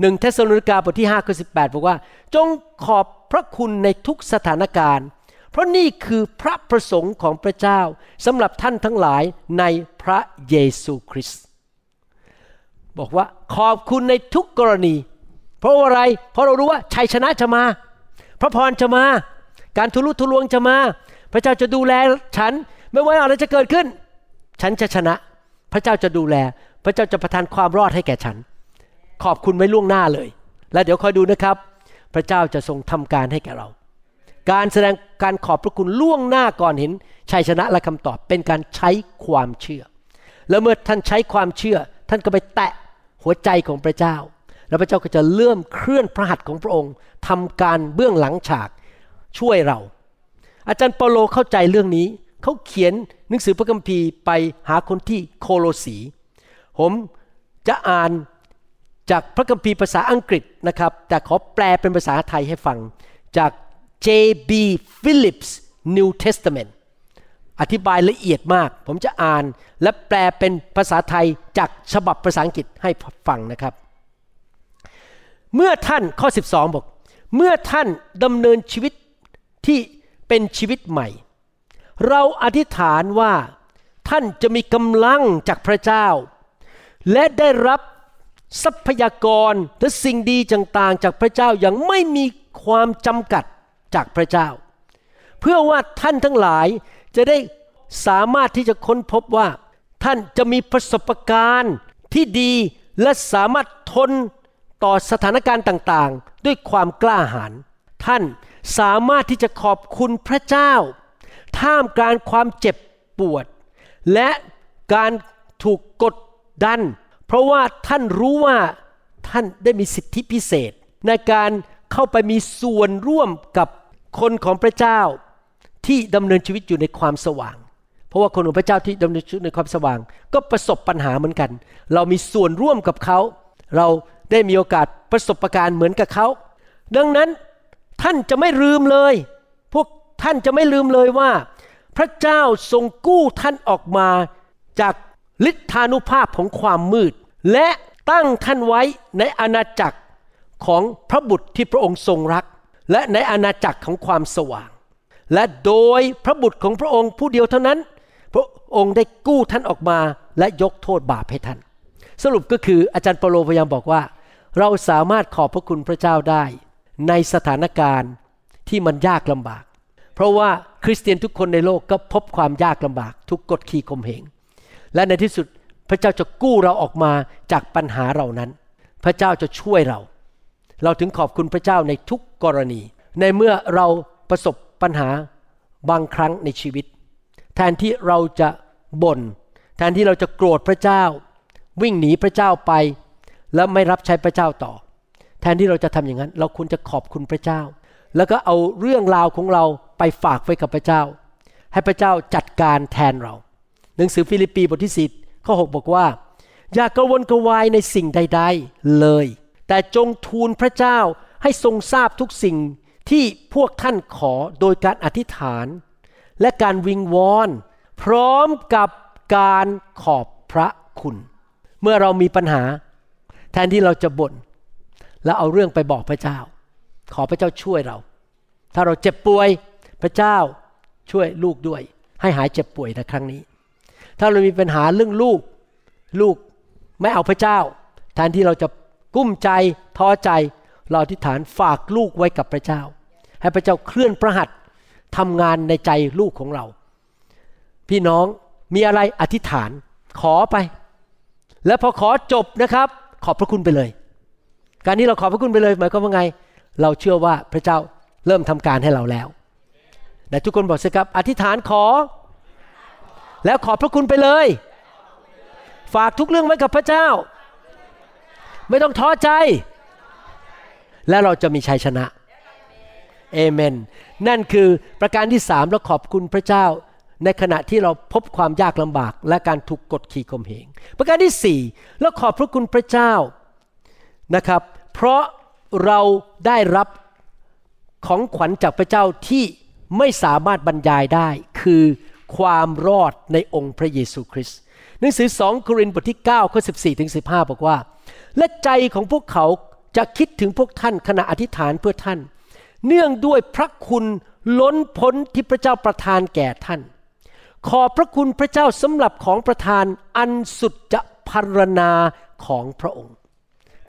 หนึ่งเทสโลนิกาบทที่5ข้อสิบอกว่า จงขอบพระคุณในทุกสถานการณ์ เพราะนี่คือพระประสงค์ของพระเจ้าสำหรับท่านทั้งหลายในพระเยซูคริสต์ บอกว่าขอบคุณในทุกกรณี เพราะอะไร เพราะเรารู้ว่าชัยชนะจะมา พระพรจะมา การทุลุทุลวงจะมา พระเจ้าจะดูแลฉัน ไม่ว่าอะไรจะเกิดขึ้น ฉันจะชนะ พระเจ้าจะดูแล พระเจ้าจะประทานความรอดให้แก่ฉัน ขอบคุณไว้ล่วงหน้าเลย และเดี๋ยวคอยดูนะครับ พระเจ้าจะทรงทำการให้แก่เรา การแสดงการขอบพระคุณล่วงหน้าก่อนเห็นชัยชนะและคำตอบเป็นการใช้ความเชื่อ แล้วเมื่อท่านใช้ความเชื่อ ท่านก็ไปแตะหัวใจของพระเจ้า แล้วพระเจ้าก็จะเลื่อมเคลื่อนพระหัตถ์ของพระองค์ทำการเบื้องหลังฉากช่วยเรา อาจารย์เปโลเข้าใจเรื่องนี้ เขาเขียนหนังสือพระคัมภีร์ไปหาคนที่โคโลสี ผมจะอ่านจากพระคัมภีร์ภาษาอังกฤษนะครับ แต่ขอแปลเป็นภาษาไทยให้ฟังจาก J.B. Phillips New Testament อธิบายละเอียดมาก ผมจะอ่านและแปลเป็นภาษาไทยจากฉบับภาษาอังกฤษให้ฟังนะครับ เมื่อท่านข้อ 12 บอก เมื่อท่านดำเนินชีวิตที่เป็นชีวิตใหม่ เราอธิษฐานว่าท่านจะมีกำลังจากพระเจ้า และได้รับทรัพยากรและสิ่งดีต่างๆจากพระเจ้าอย่างไม่มีความจำกัดจากพระเจ้า เพื่อว่าท่านทั้งหลาย จะได้สามารถที่จะค้นพบว่า ท่านจะมีประสบการณ์ที่ดีและสามารถทนต่อสถานการณ์ต่างๆ ด้วยความกล้าหาญท่านสามารถที่จะขอบคุณพระเจ้า ท่ามกลางความเจ็บปวด และการถูกกดดัน เพราะว่าท่านรู้ว่าท่านได้มีสิทธิพิเศษ ในการเข้าไปมีส่วนร่วมกับคนของพระเจ้า ที่ดำเนินชีวิตอยู่ในความสว่าง เพราะว่าคนของพระเจ้าที่ดำเนินชีวิตในความสว่าง ก็ประสบปัญหาเหมือนกัน เรามีส่วนร่วมกับเขา เราได้มีโอกาสประสบการณ์เหมือนกับเขา ดังนั้นท่านจะไม่ลืมเลย พวกท่านจะไม่ลืมเลยว่า พระเจ้าทรงกู้ท่านออกมา จากฤทธานุภาพของความมืด และตั้งท่านไว้ในอาณาจักรของพระบุตรที่พระองค์ทรงรัก และในอาณาจักรของความสว่าง และโดยพระบุตรของพระองค์ผู้เดียวเท่านั้น พระองค์ได้กู้ท่านออกมาและยกโทษบาปให้ท่าน สรุปก็คืออาจารย์เปโลพยายามบอกว่า เราสามารถขอบพระคุณพระเจ้าได้ ในสถานการณ์ที่มันยากลำบาก เพราะว่าคริสเตียนทุกคนในโลกก็พบความยากลำบาก ทุกกฎขี่ข่มเหง และในที่สุดพระเจ้าจะกู้เราออกมาจากปัญหาเหล่านั้น พระเจ้าจะช่วยเรา เราถึงขอบคุณพระเจ้าในทุกกรณี ในเมื่อเราประสบ ปัญหาบางครั้งในชีวิต แทนที่เราจะบน่นแทนที่เราจะโกรธพระเจ้า วิ่งหนีพระเจ้าไป แล้วไม่รับใช้พระเจ้าต่อ แทนที่เราจะทำอย่างนั้น เราควรจะขอบคุณพระเจ้า แล้วก็เอาเรื่องราวของเราไปฝากไว้กับพระเจ้า ให้พระเจ้าจัดการแทนเรา หนังสือฟิลิปปีบทที่สิบข้อ6บอกว่า อย่ากระวนกระวายในสิ่งใด ๆ เลย แต่จงทูลพระเจ้าให้ทรงทราบทุกสิ่ง ที่พวกท่านขอโดยการอธิษฐาน และการวิงวอน พร้อมกับการขอบพระคุณ เมื่อเรามีปัญหา แทนที่เราจะบน่นแล้วเอาเรื่องไปบอกพระเจ้า ขอพระเจ้าช่วยเรา ถ้าเราเจ็บป่วยพระเจ้าช่วยลูกด้วย ให้หายเจ็บป่วยในครั้งนี้ ถ้าเรามีปัญหาเรื่องลูก ลูกไม่เอาพระเจ้า แทนที่เราจะกุ้มใจท้อใจ เราอธิษฐานฝากลูกไว้กับพระเจ้า ให้พระเจ้าเคลื่อนพระหัตทำงานในใจลูกของเรา พี่น้องมีอะไรอธิษฐานขอไป แล้วพอขอจบนะครับ ขอบพระคุณไปเลย การนี้เราขอบพระคุณไปเลยหมายความว่าไง เราเชื่อว่าพระเจ้าเริ่มทำการให้เราแล้วแต่ทุกคนบอกสิครับ อธิษฐานขอ แล้วขอบพระคุณไปเลย ฝากทุกเรื่องไว้กับพระเจ้า ไม่ต้องท้อใจ และเราจะมีชัยชนะเอเมน นั่นคือประการที่สามเราขอบคุณพระเจ้า ในขณะที่เราพบความยากลำบาก และการถูกกดขี่ข่มเหง ประการที่สี่เราขอบพระคุณพระเจ้านะครับ เพราะเราได้รับของขวัญจากพระเจ้าที่ไม่สามารถบรรยายได้ คือความรอดในองค์พระเยซูคริสต์หนังสือสองโครินธ์บทที่9ข้อ14ถึง15 บอกว่า และใจของพวกเขา จะคิดถึงพวกท่านขณะอธิษฐานเพื่อท่าน เนื่องด้วยพระคุณล้นพ้นที่พระเจ้าประทานแก่ท่าน ขอพระคุณพระเจ้าสำหรับของประทานอันสุดจะพารณาของพระองค์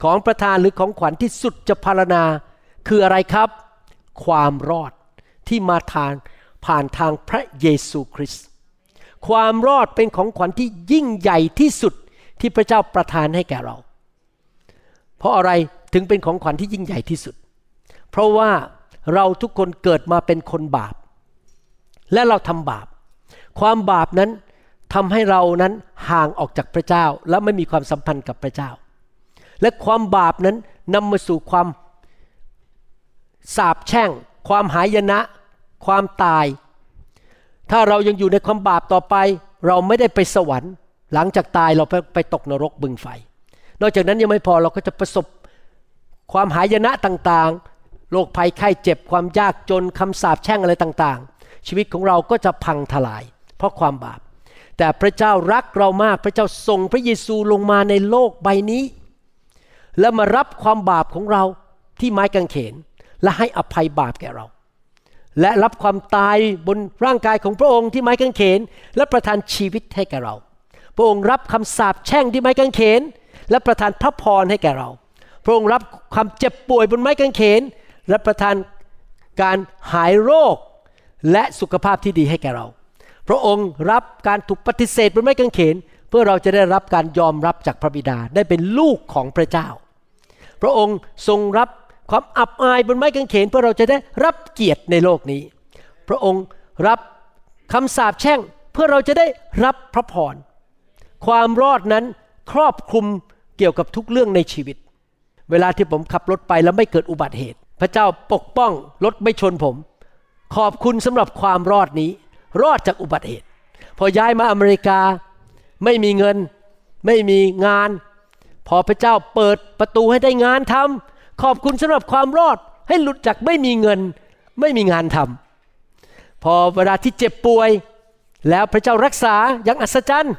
ของประทานหรือของขวัญที่สุดจะพารณาคืออะไรครับ ความรอดที่มาทานผ่านทางพระเยซูคริสต์ความรอดเป็นของขวัญที่ยิ่งใหญ่ที่สุดที่พระเจ้าประทานให้แก่เรา เพราะอะไร ถึงเป็นของขวัญที่ยิ่งใหญ่ที่สุด เพราะว่าเราทุกคนเกิดมาเป็นคนบาป และเราทำบาป ความบาปนั้นทำให้เรานั้นห่างออกจากพระเจ้า และไม่มีความสัมพันธ์กับพระเจ้า และความบาปนั้นนำมาสู่ความสาปแช่ง ความหายนะ ความตาย ถ้าเรายังอยู่ในความบาปต่อไป เราไม่ได้ไปสวรรค์ หลังจากตายเราไปไปตกนรกบึงไฟ นอกจากนั้นยังไม่พอเราก็จะประสบ ความหายนะต่างๆ โรคภัยไข้เจ็บความยากจนคำสาปแช่งอะไรต่างๆ ชีวิตของเราก็จะพังทลาย เพราะความบาป แต่พระเจ้ารักเรามากพระเจ้าส่งพระเยซูลงมาในโลกใบนี้ แล้วมารับความบาปของเราที่ไม้กางเขน และให้อภัยบาปแก่เรา และรับความตายบนร่างกายของพระองค์ที่ไม้กางเขน และประทานชีวิตให้แก่เรา พระองค์รับคำสาปแช่งที่ไม้กางเขน และประทานพระพรให้แก่เรา พระองค์รับความเจ็บป่วยบนไม้กางเขนและประทานการหายโรคและสุขภาพที่ดีให้แก่เรา พระองค์รับการถูกปฏิเสธบนไม้กางเขน เพื่อเราจะได้รับการยอมรับจากพระบิดาได้เป็นลูกของพระเจ้า พระองค์ทรงรับความอับอายบนไม้กางเขน เพื่อเราจะได้รับเกียรติในโลกนี้ พระองค์รับคำสาปแช่งเพื่อเราจะได้รับพระพร ความรอดนั้นครอบคลุมเกี่ยวกับทุกเรื่องในชีวิต เวลาที่ผมขับรถไปแล้วไม่เกิดอุบัติเหตุ พระเจ้าปกป้องรถไม่ชนผม ขอบคุณสำหรับความรอดนี้ รอดจากอุบัติเหตุ พอย้ายมาอเมริกา ไม่มีเงิน ไม่มีงาน พอพระเจ้าเปิดประตูให้ได้งานทำขอบคุณสำหรับความรอดให้หลุดจากไม่มีเงิน ไม่มีงานทำพอเวลาที่เจ็บป่วย แล้วพระเจ้ารักษาอย่างอัศจรรย์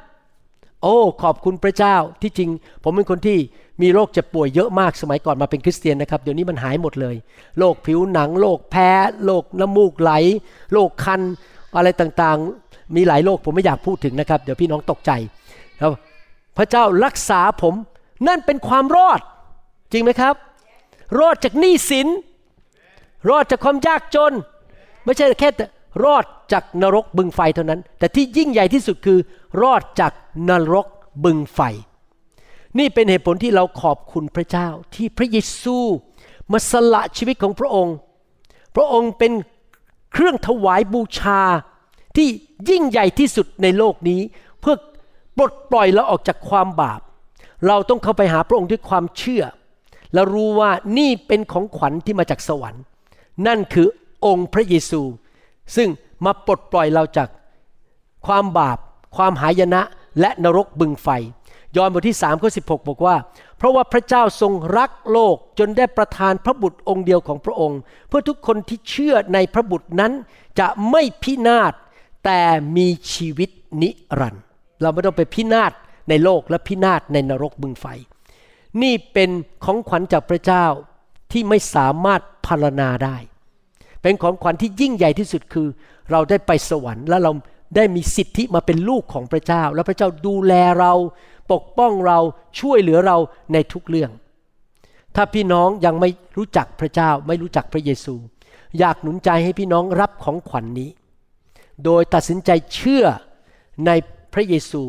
โอ้ขอบคุณพระเจ้าที่จริง ผมเป็นคนที่มีโรคเจ็บป่วยเยอะมากสมัยก่อนมาเป็นคริสเตียนนะครับเดี๋ยวนี้มันหายหมดเลยโรคผิวหนังโรคแพ้โรคน้ำมูกไหลโรคคันอะไรต่างๆ มีหลายโรคผมไม่อยากพูดถึงนะครับ เดี๋ยวพี่น้องตกใจแล้วพระเจ้ารักษาผมนั่นเป็นความรอดจริงไหมครับ รอดจากหนี้สิน รอดจากความยากจน ไม่ใช่แค่ รอดจากนรกบึงไฟเท่านั้น แต่ที่ยิ่งใหญ่ที่สุดคือ รอดจากนรกบึงไฟ นี่เป็นเหตุผลที่เราขอบคุณพระเจ้าที่พระเยซูมาสละชีวิตของพระองค์ พระองค์เป็นเครื่องถวายบูชาที่ยิ่งใหญ่ที่สุดในโลกนี้ เพื่อปลดปล่อยเราออกจากความบาป เราต้องเข้าไปหาพระองค์ด้วยความเชื่อ และรู้ว่านี่เป็นของขวัญที่มาจากสวรรค์ นั่นคือองค์พระเยซู ซึ่งมาปลดปล่อยเราจากความบาป ความหายนะและนรกบึงไฟ ยอห์นบทที่3ข้อ16 บอกว่า เพราะว่าพระเจ้าทรงรักโลกจนได้ประทานพระบุตรองค์เดียวของพระองค์ เพื่อทุกคนที่เชื่อในพระบุตรนั้นจะไม่พินาศแต่มีชีวิตนิรันดร์เราไม่ต้องไปพินาศในโลกและพินาศในนรกบึงไฟ นี่เป็นของขวัญจากพระเจ้าที่ไม่สามารถพารณาได้ เป็นของขวัญที่ยิ่งใหญ่ที่สุดคือ เราได้ไปสวรรค์และเราได้มีสิทธิมาเป็นลูกของพระเจ้า และพระเจ้าดูแลเราปกป้องเราช่วยเหลือเราในทุกเรื่อง ถ้าพี่น้องยังไม่รู้จักพระเจ้าไม่รู้จักพระเยซู อยากหนุนใจให้พี่น้องรับของขวัญนนี้ โดยตัดสินใจเชื่อในพระเยซู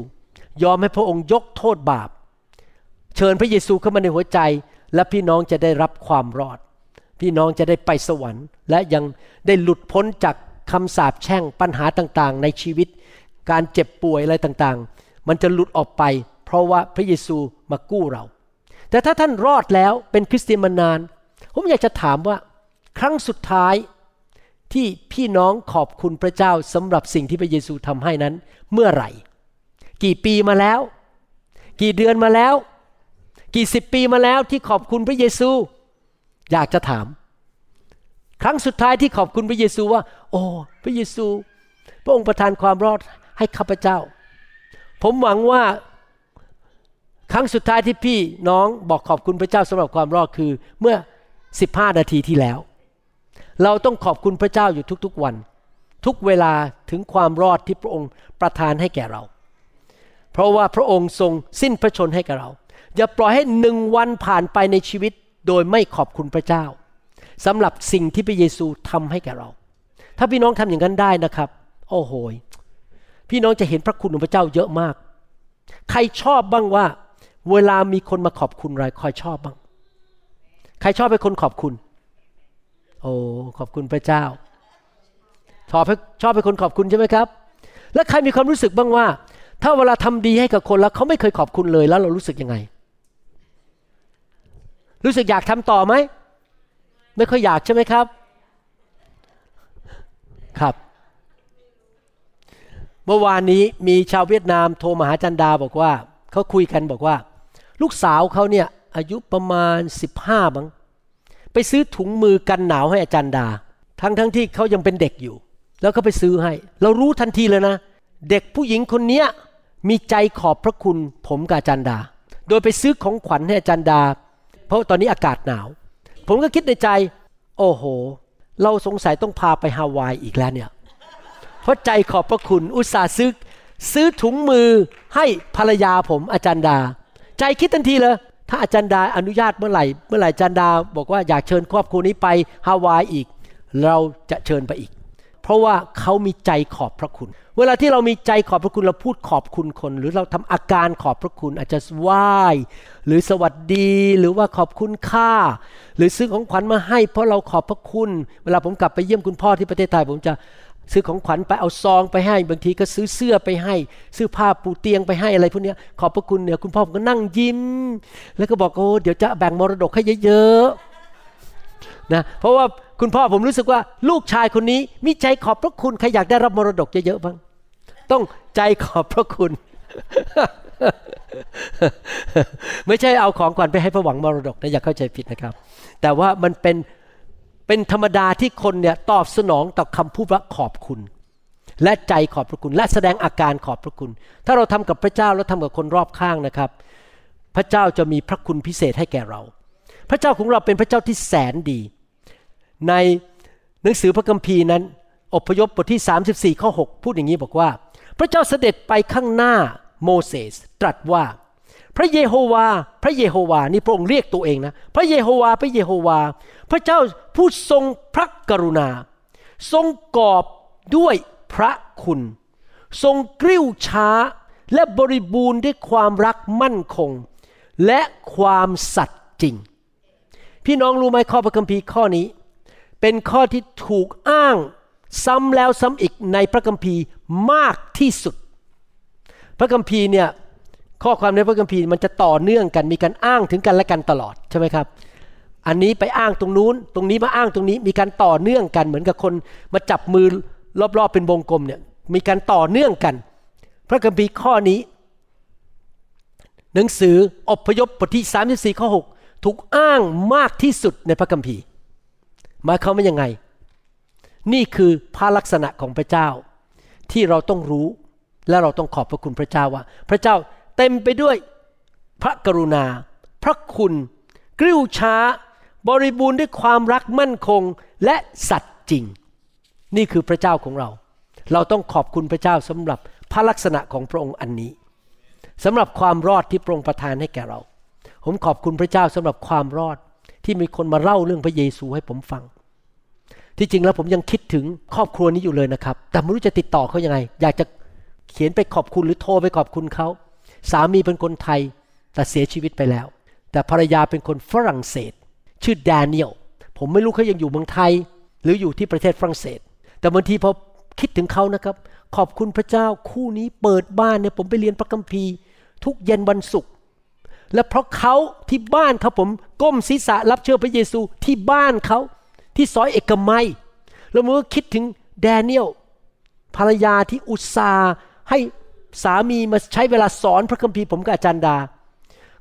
ยอมให้พระองค์ยกโทษบาป เชิญพระเยซูเข้ามาในหัวใจ และพี่น้องจะได้รับความรอด พี่น้องจะได้ไปสวรรค์ และยังได้หลุดพ้นจากคำสาปแช่งปัญหาต่างๆ ในชีวิต การเจ็บป่วยอะไรต่างๆ มันจะหลุดออกไป เพราะว่าพระเยซูมากู้เรา แต่ถ้าท่านรอดแล้วเป็นคริสเตียนมานาน ผมอยากจะถามว่า ครั้งสุดท้ายที่พี่น้องขอบคุณพระเจ้าสำหรับสิ่งที่พระเยซูทำให้นั้น เมื่อไหร่ กี่ปีมาแล้ว กี่เดือนมาแล้ว กี่สิบปีมาแล้วที่ขอบคุณพระเยซู อยากจะถาม ครั้งสุดท้ายที่ขอบคุณพระเยซูว่า โอ้พระเยซู พระองค์ประทานความรอดให้ข้าพเจ้า ผมหวังว่าครั้งสุดท้ายที่พี่น้องบอกขอบคุณพระเจ้าสำหรับความรอดคือเมื่อ 15 นาทีที่แล้ว เราต้องขอบคุณพระเจ้าอยู่ทุกๆวัน ทุกเวลาถึงความรอดที่พระองค์ประทานให้แก่เรา เพราะว่าพระองค์ทรงสิ้นพระชนให้แก่เรา อย่าปล่อยให้หนึ่งวันผ่านไปในชีวิต โดยไม่ขอบคุณพระเจ้าสำหรับสิ่งที่พระเยซูทำให้แก่เรา ถ้าพี่น้องทำอย่างนั้นได้นะครับ โอ้โหพี่น้องจะเห็นพระคุณของพระเจ้าเยอะมาก ใครชอบบ้างว่า เวลามีคนมาขอบคุณอะไรคอยชอบบ้าง ใครชอบเป็นคนขอบคุณ โอ้ขอบคุณพระเจ้าชอบชอบเป็นคนขอบคุณใช่ไหมครับ แล้วใครมีความรู้สึกบ้างว่า ถ้าเวลาทำดีให้กับคนแล้วเขาไม่เคยขอบคุณเลยแล้วเรารู้สึกยังไง รู้สึกอยากทำต่อไหม ไม่ค่อยอยากใช่ไหมครับ ครับ เมื่อวานนี้มีชาวเวียดนามโทรมาหาจันดาบอกว่าเขาคุยกันบอกว่า ลูกสาวเขาเนี่ยอายุประมาณ 15บังไปซื้อถุงมือกันหนาวให้อาจารย์ดา ทั้งทั้งที่เขายังเป็นเด็กอยู่ แล้วก็ไปซื้อให้ เรารู้ทันทีเลยนะ เด็กผู้หญิงคนนี้มีใจขอบพระคุณผมกับอาจารย์ดา โดยไปซื้อของขวัญให้อาจารย์ดา เพราะตอนนี้อากาศหนาว ผมก็คิดในใจ โอ้โห เราสงสัยต้องพาไปฮาวายอีกแล้วเนี่ย เพราะใจขอบพระคุณอุตส่าห์ซื้อซื้อถุงมือให้ภรรยาผมอาจารย์ดา ใจคิดทันทีเลย ถ้าอาจารย์ดาอนุญาตเมื่อไหร่ เมื่อไหร่อาจารย์ดา บอกว่าอยากเชิญครอบครัวนี้ไปฮาวายอีก เราจะเชิญไปอีก เพราะว่าเขามีใจขอบพระคุณ เวลาที่เรามีใจขอบพระคุณเราพูดขอบคุณคน หรือเราทำอาการขอบพระคุณอาจจะไหว้หรือสวัสดี หรือว่าขอบคุณค่า หรือซื้อของขวัญมาให้ เพราะเราขอบพระคุณ เวลาผมกลับไปเยี่ยมคุณพ่อที่ประเทศไทยผมจะซื้อของขวัญไปเอาซองไปให้ บางทีก็ซื้อเสื้อไปให้ ซื้อผ้าปูเตียงไปให้อะไรพวกนี้ขอบพระคุณเนี่ยคุณพ่อผมก็นั่งยิ้ม แล้วก็บอกโอ้เดี๋ยวจะแบ่งมรดกให้เยอะๆนะเพราะว่าคุณพ่อผมรู้สึกว่าลูกชายคนนี้มีใจขอบพระคุณใครอยากได้รับมรดกเยอะๆบ้าง ต้องใจขอบพระคุณ ไม่ใช่เอาของขวัญไปให้พระหวังมรดกนะอย่าเข้าใจผิดนะครับ แต่ว่ามันเป็นเป็นธรรมดาที่คนเนี่ยตอบสนองต่อคำพูดว่าขอบคุณ และใจขอบพระคุณ และแสดงอาการขอบพระคุณ ถ้าเราทำกับพระเจ้าแล้วทำกับคนรอบข้างนะครับ พระเจ้าจะมีพระคุณพิเศษให้แก่เรา พระเจ้าของเราเป็นพระเจ้าที่แสนดี ในหนังสือพระคัมภีร์นั้น อพยพบทที่ 34 ข้อ 6 พูดอย่างนี้บอกว่า พระเจ้าเสด็จไปข้างหน้าโมเสสตรัสว่า พระเยโฮวา พระเยโฮวา นี่พระองค์เรียกตัวเองนะ พระเยโฮวา พระเยโฮวา พระเจ้าผู้ทรงพระกรุณา ทรงกอบด้วยพระคุณ ทรงกริ้วช้าและบริบูรณ์ด้วยความรักมั่นคง และความสัตย์จริง พี่น้องรู้ไหมข้อพระคัมภีร์ข้อนี้ เป็นข้อที่ถูกอ้าง ซ้ำแล้วซ้ำอีกในพระคัมภีร์มากที่สุด พระคัมภีร์เนี่ยข้อความในพระคัมภีร์มันจะต่อเนื่องกันมีการอ้างถึงกันและกันตลอดใช่ไหมครับ อันนี้ไปอ้างตรงนู้น ตรงนี้มาอ้างตรงนี้มีการต่อเนื่องกัน เหมือนกับคนมาจับมือรอบๆเป็นวงกลมเนี่ยมีการต่อเนื่องกัน พระคัมภีร์ข้อนี้ หนังสืออพยพบทที่ 34ข้อ6ถูกอ้างมากที่สุดในพระคัมภีร์หมายความว่ายังไง นี่คือพระลักษณะของพระเจ้า ที่เราต้องรู้และเราต้องขอบพระคุณพระเจ้าว่า พระเจ้าเต็มไปด้วยพระกรุณา พระคุณ กริ้วช้า บริบูรณ์ด้วยความรักมั่นคงและสัตย์จริง นี่คือพระเจ้าของเรา เราต้องขอบคุณพระเจ้าสำหรับพระลักษณะของพระองค์อันนี้สำหรับความรอดที่พระองค์ประทานให้แก่เรา ผมขอบคุณพระเจ้าสำหรับความรอดที่มีคนมาเล่าเรื่องพระเยซูให้ผมฟัง ที่จริงแล้วผมยังคิดถึงครอบครัวนี้อยู่เลยนะครับ แต่ไม่รู้จะติดต่อเขายังไง อยากจะเขียนไปขอบคุณหรือโทรไปขอบคุณเขา สามีเป็นคนไทย แต่เสียชีวิตไปแล้ว แต่ภรรยาเป็นคนฝรั่งเศส ชื่อแดเนียล ผมไม่รู้เขายังอยู่เมืองไทย หรืออยู่ที่ประเทศฝรั่งเศส แต่บางทีพอคิดถึงเขานะครับ ขอบคุณพระเจ้าคู่นี้เปิดบ้านเนี่ยผมไปเรียนพระคัมภีร์ ทุกเย็นวันศุกร์ และเพราะเขาที่บ้านเขาผมก้มศีรษะรับเชื่อพระเยซูที่บ้านเขา ที่ซอยเอกมัย แล้วเมื่อคิดถึงแดเนียลภรรยาที่อุตส่าห์ให้สามีมาใช้เวลาสอนพระคัมภีร์ผมกับอาจารย์ดา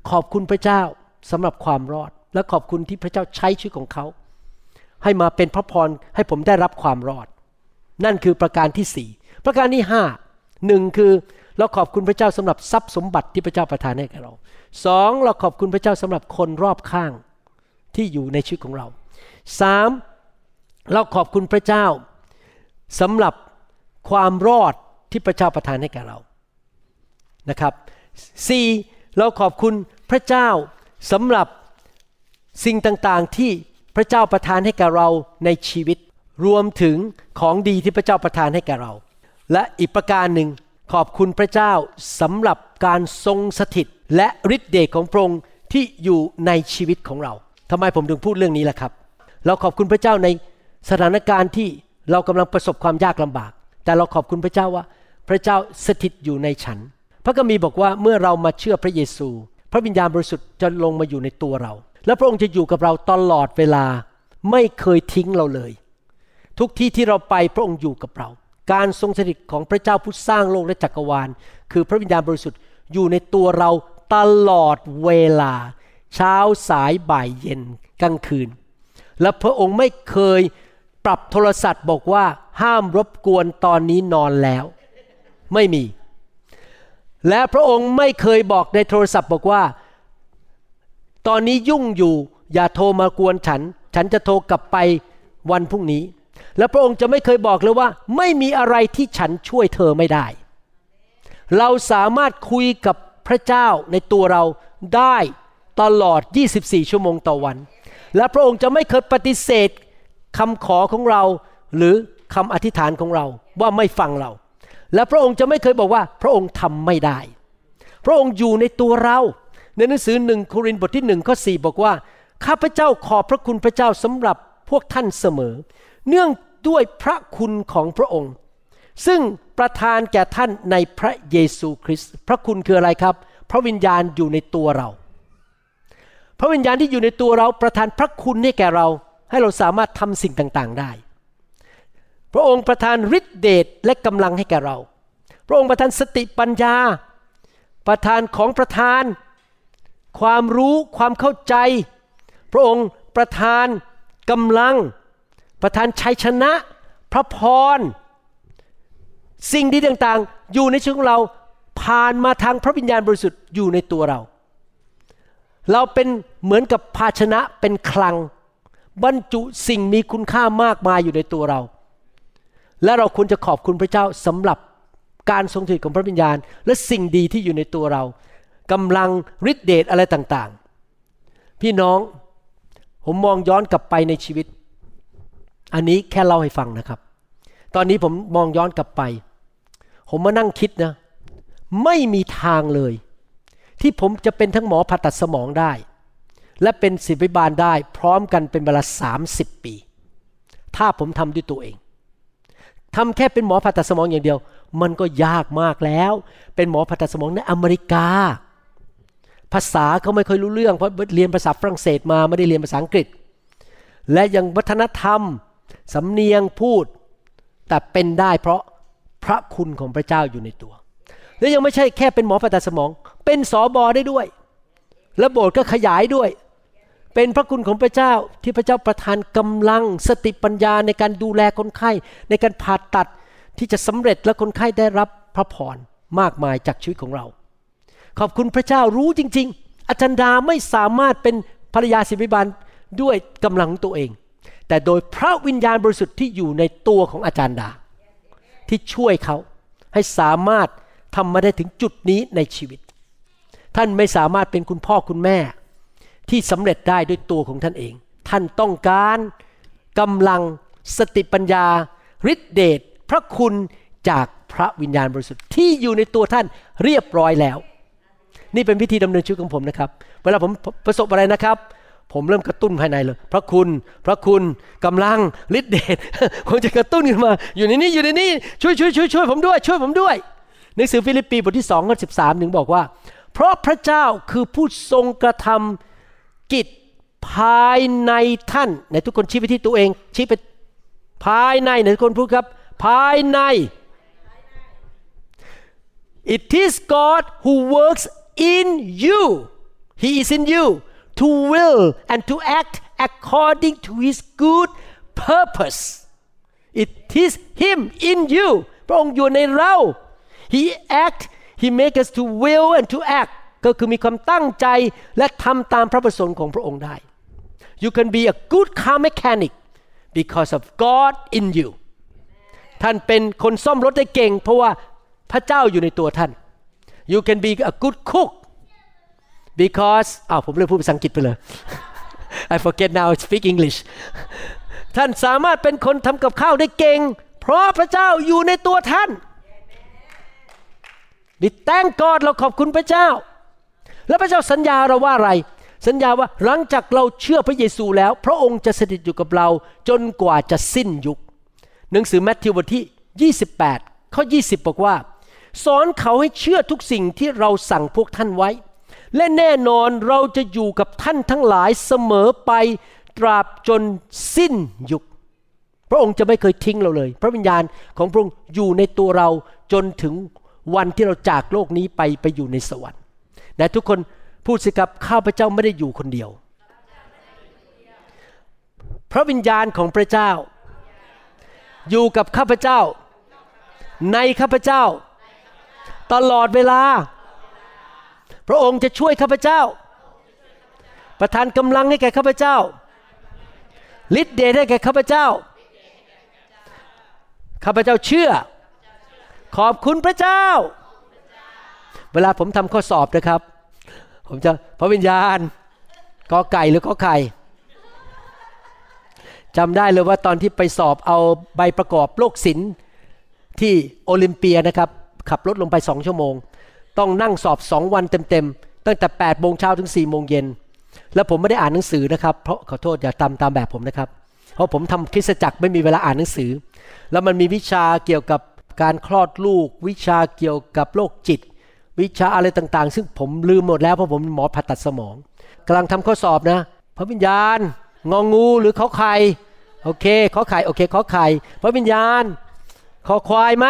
ขอบคุณพระเจ้าสำหรับความรอด และขอบคุณที่พระเจ้าใช้ชีวิตของเขา ให้มาเป็นพระพรให้ผมได้รับความรอด นั่นคือประการที่สี่ประการที่ห้าหนึ่งคือเราขอบคุณพระเจ้าสำหรับทรัพย์สมบัติที่พระเจ้าประทานให้แก่เราสองเราขอบคุณพระเจ้าสำหรับคนรอบข้างที่อยู่ในชีวิตของเรา สามเราขอบคุณพระเจ้าสำหรับความรอดที่พระเจ้าประทานให้แก่เรานะครับ 4. เราขอบคุณพระเจ้าสำหรับสิ่งต่างๆที่พระเจ้าประทานให้แก่เราในชีวิต รวมถึงของดีที่พระเจ้าประทานให้แก่เรา และอีกประการหนึ่งขอบคุณพระเจ้าสำหรับการทรงสถิตและฤทธิเดชของพระองค์ที่อยู่ในชีวิตของเราทำไมผมถึงพูดเรื่องนี้ล่ะครับ เราขอบคุณพระเจ้าในสถานการณ์ที่เรากำลังประสบความยากลำบาก แต่เราขอบคุณพระเจ้าว่า พระเจ้าสถิตอยู่ในฉัน พระคัมภีร์บอกว่าเมื่อเรามาเชื่อพระเยซู พระวิญญาณบริสุทธิ์จะลงมาอยู่ในตัวเรา และพระองค์จะอยู่กับเราตลอดเวลาไม่เคยทิ้งเราเลย ทุกที่ที่เราไปพระองค์อยู่กับเรา การทรงสถิตของพระเจ้าผู้สร้างโลกและจักรวาล คือพระวิญญาณบริสุทธิ์อยู่ในตัวเราตลอดเวลา เช้าสายบ่ายเย็นกลางคืน และพระองค์ไม่เคยปรับโทรศัพท์บอกว่าห้ามรบกวนตอนนี้นอนแล้ว ไม่มี และพระองค์ไม่เคยบอกในโทรศัพท์บอกว่า ตอนนี้ยุ่งอยู่อย่าโทรมากวนฉัน ฉันจะโทรกลับไปวันพรุ่งนี้ และพระองค์จะไม่เคยบอกเลยว่า ไม่มีอะไรที่ฉันช่วยเธอไม่ได้ เราสามารถคุยกับพระเจ้าในตัวเราได้ตลอด 24 ชั่วโมงต่อวัน และพระองค์จะไม่เคยปฏิเสธคำขอของเรา หรือคำอธิษฐานของเราว่าไม่ฟังเรา และพระองค์จะไม่เคยบอกว่าพระองค์ทำไม่ได้ พระองค์อยู่ในตัวเราในหนังสือหนึ่งโครินธ์บทที่หนึ่งข้อสี่บอกว่า ข้าพเจ้าขอบพระคุณพระเจ้าสำหรับพวกท่านเสมอ เนื่องด้วยพระคุณของพระองค์ ซึ่งประทานแก่ท่านในพระเยซูคริสต์พระคุณคืออะไรครับ พระวิญญาณอยู่ในตัวเรา พระวิญญาณที่อยู่ในตัวเราประทานพระคุณให้แก่เรา ให้เราสามารถทำสิ่งต่างๆได้ พระองค์ประทานฤทธิเดชและกำลังให้แก่เรา พระองค์ประทานสติปัญญา ประทานของประทาน ความรู้ความเข้าใจ พระองค์ประทานกำลัง ประทานชัยชนะ พระพร สิ่งดีต่างๆ อยู่ในชีวิตของเราผ่านมาทางพระวิญญาณบริสุทธิ์อยู่ในตัวเรา เราเป็นเหมือนกับภาชนะเป็นคลัง บรรจุสิ่งมีคุณค่ามากมายอยู่ในตัวเรา และเราควรจะขอบคุณพระเจ้าสำหรับการทรงสถิตของพระวิญญาณ และสิ่งดีที่อยู่ในตัวเรากำลังฤทธิเดชอะไรต่างๆ พี่น้องผมมองย้อนกลับไปในชีวิต อันนี้แค่เล่าให้ฟังนะครับ ตอนนี้ผมมองย้อนกลับไป ผมมานั่งคิดนะ ไม่มีทางเลย ที่ผมจะเป็นทั้งหมอผ่าตัดสมองได้ และเป็นศิบิบาลได้ พร้อมกันเป็นเวลาสามสิบปี ถ้าผมทำด้วยตัวเองทำแค่เป็นหมอผ่าตัดสมองอย่างเดียว มันก็ยากมากแล้ว เป็นหมอผ่าตัดสมองในอเมริกา ภาษาเขาไม่ค่อยรู้เรื่อง เพราะเรียนภาษาฝรั่งเศสมาไม่ได้เรียนภาษาอังกฤษ และยังวัฒนธรรมสำเนียงพูด แต่เป็นได้เพราะพระคุณของพระเจ้าอยู่ในตัว และยังไม่ใช่แค่เป็นหมอผ่าตัดสมอง เป็นสอบอได้ด้วยและโบสถ์ก็ขยายด้วย เป็นพระคุณของพระเจ้าที่พระเจ้าประทานกำลังสติปัญญาในการดูแลคนไข้ ในการผ่าตัดที่จะสำเร็จและคนไข้ได้รับพระพรมากมายจากชีวิตของเรา ขอบคุณพระเจ้ารู้จริง ๆ อาจารย์ดาไม่สามารถเป็นภรรยาศิบิบาลด้วยกำลังตัวเอง แต่โดยพระวิญญาณบริสุทธิ์ที่อยู่ในตัวของอาจารย์ดา ที่ช่วยเขาให้สามารถทำมาได้ถึงจุดนี้ในชีวิต ท่านไม่สามารถเป็นคุณพ่อคุณแม่ ที่สำเร็จได้ด้วยตัวของท่านเอง ท่านต้องการกำลังสติปัญญาฤทธิเดชพระคุณจากพระวิญญาณบริสุทธิ์ที่อยู่ในตัวท่านเรียบร้อยแล้ว นี่เป็นพิธีดำเนินชีวิตของผมนะครับ เวลาผมประสบอะไรนะครับ ผมเริ่มกระตุ้นภายในเลย พระคุณ พระคุณกำลังฤทธิเดชผมจะกระตุ้นขึ้นมา อยู่ในนี้อยู่ในนี้ช่วยช่วยช่วยช่วยผมด้วย ช่วยผมด้วยหนังสือฟิลิปปีบทที่สองข้อสิบสามถึงบอกว่า เพราะพระเจ้าคือผู้ทรงกระทำกิจภายในท่านในทุกคนชี้ไปที่ตัวเองชี้ไปภายในในทุกคนพูดครับ ภายใน It is God who works in you He is in you to will and to act according to His good purpose It is Him in you พระองค์อยู่ในเรา He act He make us to will and to act ก็คือมีความตั้งใจและทำตามพระประสงค์ของพระองค์ได้ you can be a good car mechanic because of God in you ท่านเป็นคนซ่อมรถได้เก่ง เพราะว่าพระเจ้าอยู่ในตัวท่าน you can be a good cook because อ้าวผมเลยพูดภาษาอังกฤษไปเลย I forget now I speak English ท่านสามารถเป็นคนทำกับข้าวได้เก่ง เพราะพระเจ้าอยู่ในตัวท่าน ดิแตงกอดเราขอบคุณพระเจ้า แล้วพระเจ้าสัญญาเราว่าอะไร สัญญาว่าหลังจากเราเชื่อพระเยซูแล้ว พระองค์จะสถิตอยู่กับเราจนกว่าจะสิ้นยุค หนังสือแมทธิวบทที่ 28 ข้อ 20 บอกว่า สอนเขาให้เชื่อทุกสิ่งที่เราสั่งพวกท่านไว้ และแน่นอนเราจะอยู่กับท่านทั้งหลายเสมอไปตราบจนสิ้นยุค พระองค์จะไม่เคยทิ้งเราเลย พระวิญญาณของพระองค์อยู่ในตัวเราจนถึง วันที่เราจากโลกนี้ไปไปอยู่ในสวรรค์แต่ทุกคนพูดสิครับข้าพเจ้าไม่ได้อยู่คนเดียว พระวิญญาณของพระเจ้า อยู่กับข้าพเจ้า ในข้าพเจ้า ตลอดเวลา พระองค์จะช่วยข้าพเจ้า ประทานกำลังให้แก่ข้าพเจ้าฤทธิ์เดชให้แก่ข้าพเจ้าข้าพเจ้าเชื่อ ขอบคุณพระเจ้า เวลาผมทำข้อสอบนะครับ ผมจะพระวิญญาณกอไก่หรือกอไข่จำได้เลยว่าตอนที่ไปสอบเอาใบประกอบโลกศิลป์ที่โอลิมเปียนะครับ ขับรถลงไปสองชั่วโมง ต้องนั่งสอบสองวันเต็มๆ ตั้งแต่8ปดโมงเช้าถึง4ี่โมงเย็น แล้วผมไม่ได้อ่านหนังสือนะครับเพราะขอโทษอย่าตามตามแบบผมนะครับ เพราะผมทำคริสตจักรไม่มีเวลาอ่านหนังสือ แล้วมันมีวิชาเกี่ยวกับ การคลอดลูก วิชาเกี่ยวกับโรคจิต วิชาอะไรต่างๆ ซึ่งผมลืมหมดแล้วเพราะผมหมอผ่าตัดสมองกำลังทำข้อสอบนะ พระวิญญาณ งองงูหรือเขาไข่โอเคขาไข่โอเคขาไข่พระวิญญาณขอควายไหม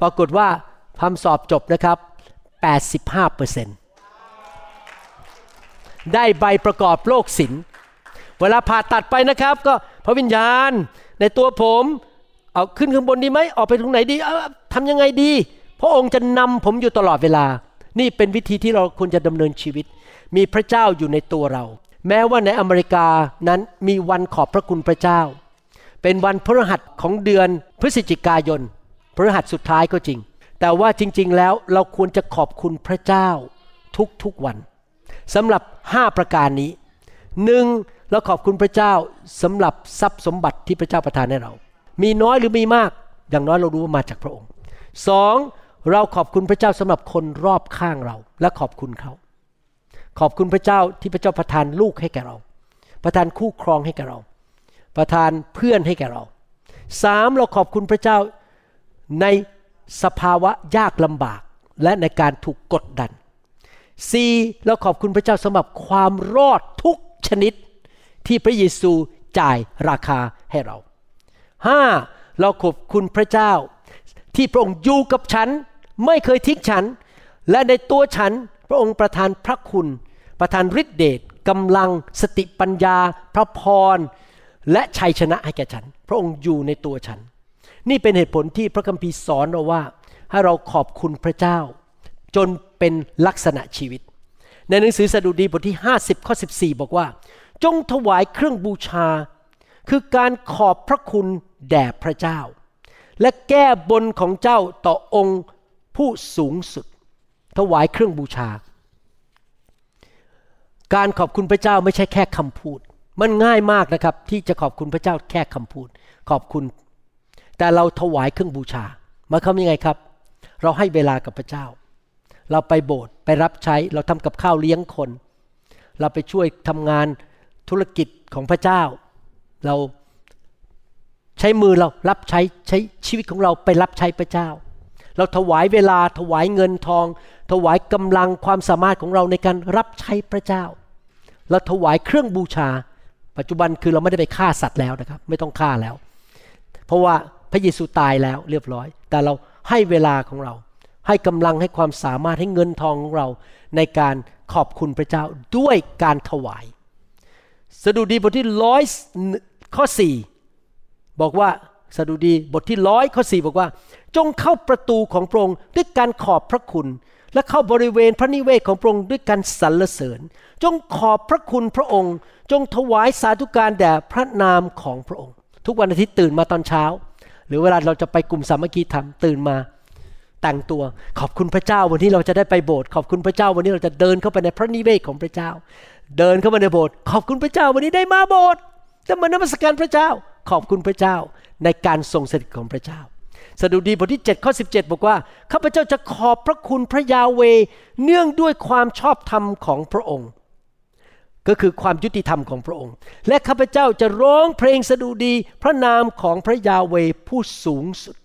ปรากฏว่าทำสอบจบนะครับ 85%เปอร์เซ็นต์ได้ใบประกอบโรคศิลป์เวลาผ่าตัดไปนะครับ ก็พระวิญญาณในตัวผม เอาขึ้นข้างบนดีไหมออกไปตรงไหนดีทำยังไงดี พระองค์จะนำผมอยู่ตลอดเวลา นี่เป็นวิธีที่เราควรจะดำเนินชีวิต มีพระเจ้าอยู่ในตัวเรา แม้ว่าในอเมริกานั้นมีวันขอบพระคุณพระเจ้า เป็นวันพฤหัสของเดือนพฤศจิกายนพฤหัสสุดท้ายก็จริง แต่ว่าจริง ๆ แล้วเราควรจะขอบคุณพระเจ้าทุกๆวันสำหรับ 5 ประการนี้หนึ่งเราขอบคุณพระเจ้าสำหรับทรัพย์สมบัติที่พระเจ้าประทานให้เรา มีน้อยหรือมีมาก อย่างน้อยเรารู้ว่ามาจากพระองค์สองเราขอบคุณพระเจ้าสำหรับคนรอบข้างเรา และขอบคุณเขาขอบคุณพระเจ้าที่พระเจ้าประทานลูกให้แก่เรา ประทานคู่ครองให้แก่เรา ประทานเพื่อนให้แก่เราสามเราขอบคุณพระเจ้าในสภาวะยากลำบากและในการถูกกดดันสี่เราขอบคุณพระเจ้าสำหรับความรอดทุกชนิด ที่พระเยซูจ่ายราคาให้เรา ห้าเราขอบคุณพระเจ้า ที่พระองค์อยู่กับฉัน ไม่เคยทิ้งฉัน และในตัวฉันพระองค์ประทานพระคุณ ประทานฤทธิเดชกำลังสติปัญญา พระพร และชัยชนะให้แก่ฉัน พระองค์อยู่ในตัวฉัน นี่เป็นเหตุผลที่พระคัมภีร์สอนเราว่า ให้เราขอบคุณพระเจ้า จนเป็นลักษณะชีวิต ในหนังสือสดุดีบทที่ 50ข้อ14 บอกว่า จงถวายเครื่องบูชา คือการขอบพระคุณ แด่พระเจ้า และแก้บนของเจ้าต่อองค์ผู้สูงสุด ถวายเครื่องบูชา การขอบคุณพระเจ้าไม่ใช่แค่คำพูด มันง่ายมากนะครับ ที่จะขอบคุณพระเจ้าแค่คำพูด ขอบคุณ แต่เราถวายเครื่องบูชามาคำยังไงครับ เราให้เวลากับพระเจ้า เราไปโบสถ์ไปรับใช้เราทำกับข้าวเลี้ยงคน เราไปช่วยทำงานธุรกิจของพระเจ้า เรา ใช้มือเรารับใช้ใช้ชีวิตของเราไปรับใช้พระเจ้า เราถวายเวลาถวายเงินทอง ถวายกำลังความสามารถของเราในการรับใช้พระเจ้า เราถวายเครื่องบูชา ปัจจุบันคือเราไม่ได้ไปฆ่าสัตว์แล้วนะครับ ไม่ต้องฆ่าแล้ว เพราะว่าพระเยซูตายแล้วเรียบร้อย แต่เราให้เวลาของเรา ให้กำลังให้ความสามารถให้เงินทองของเราในการขอบคุณพระเจ้าด้วยการถวาย สดุดีบทที่ร้อยข้อสี่ บอกว่าสดุดีบทที่ร้อยข้อสี่บอกว่า จงเข้าประตูของพระองค์ด้วยการขอบพระคุณ และเข้าบริเวณพระนิเวศของพระองค์ด้วยการสรรเสริญ จงขอบพระคุณพระองค์ จงถวายสาธุการแด่พระนามของพระองค์ ทุกวันอาทิตย์ตื่นมาตอนเช้า หรือเวลาเราจะไปกลุ่มสามัคคีธรรมตื่นมา แต่งตัวขอบคุณพระเจ้าวันนี้เราจะได้ไปโบสถ์ขอบคุณพระเจ้าวันนี้เราจะเดินเข้าไปในพระนิเวศของพระเจ้า เดินเข้ามาในโบสถ์ขอบคุณพระเจ้าวันนี้ได้มาโบสถ์จะมานมัสการพระเจ้า ขอบคุณพระเจ้าในการทรงสถิตของพระเจ้า สดุดีบทที่7ข้อ17 บอกว่าข้าพเจ้าจะขอบพระคุณพระยาเวเนื่องด้วยความชอบธรรมของพระองค์ ก็คือความยุติธรรมของพระองค์ และข้าพเจ้าจะร้องเพลงสดุดีพระนามของพระยาเวผู้สูงสุด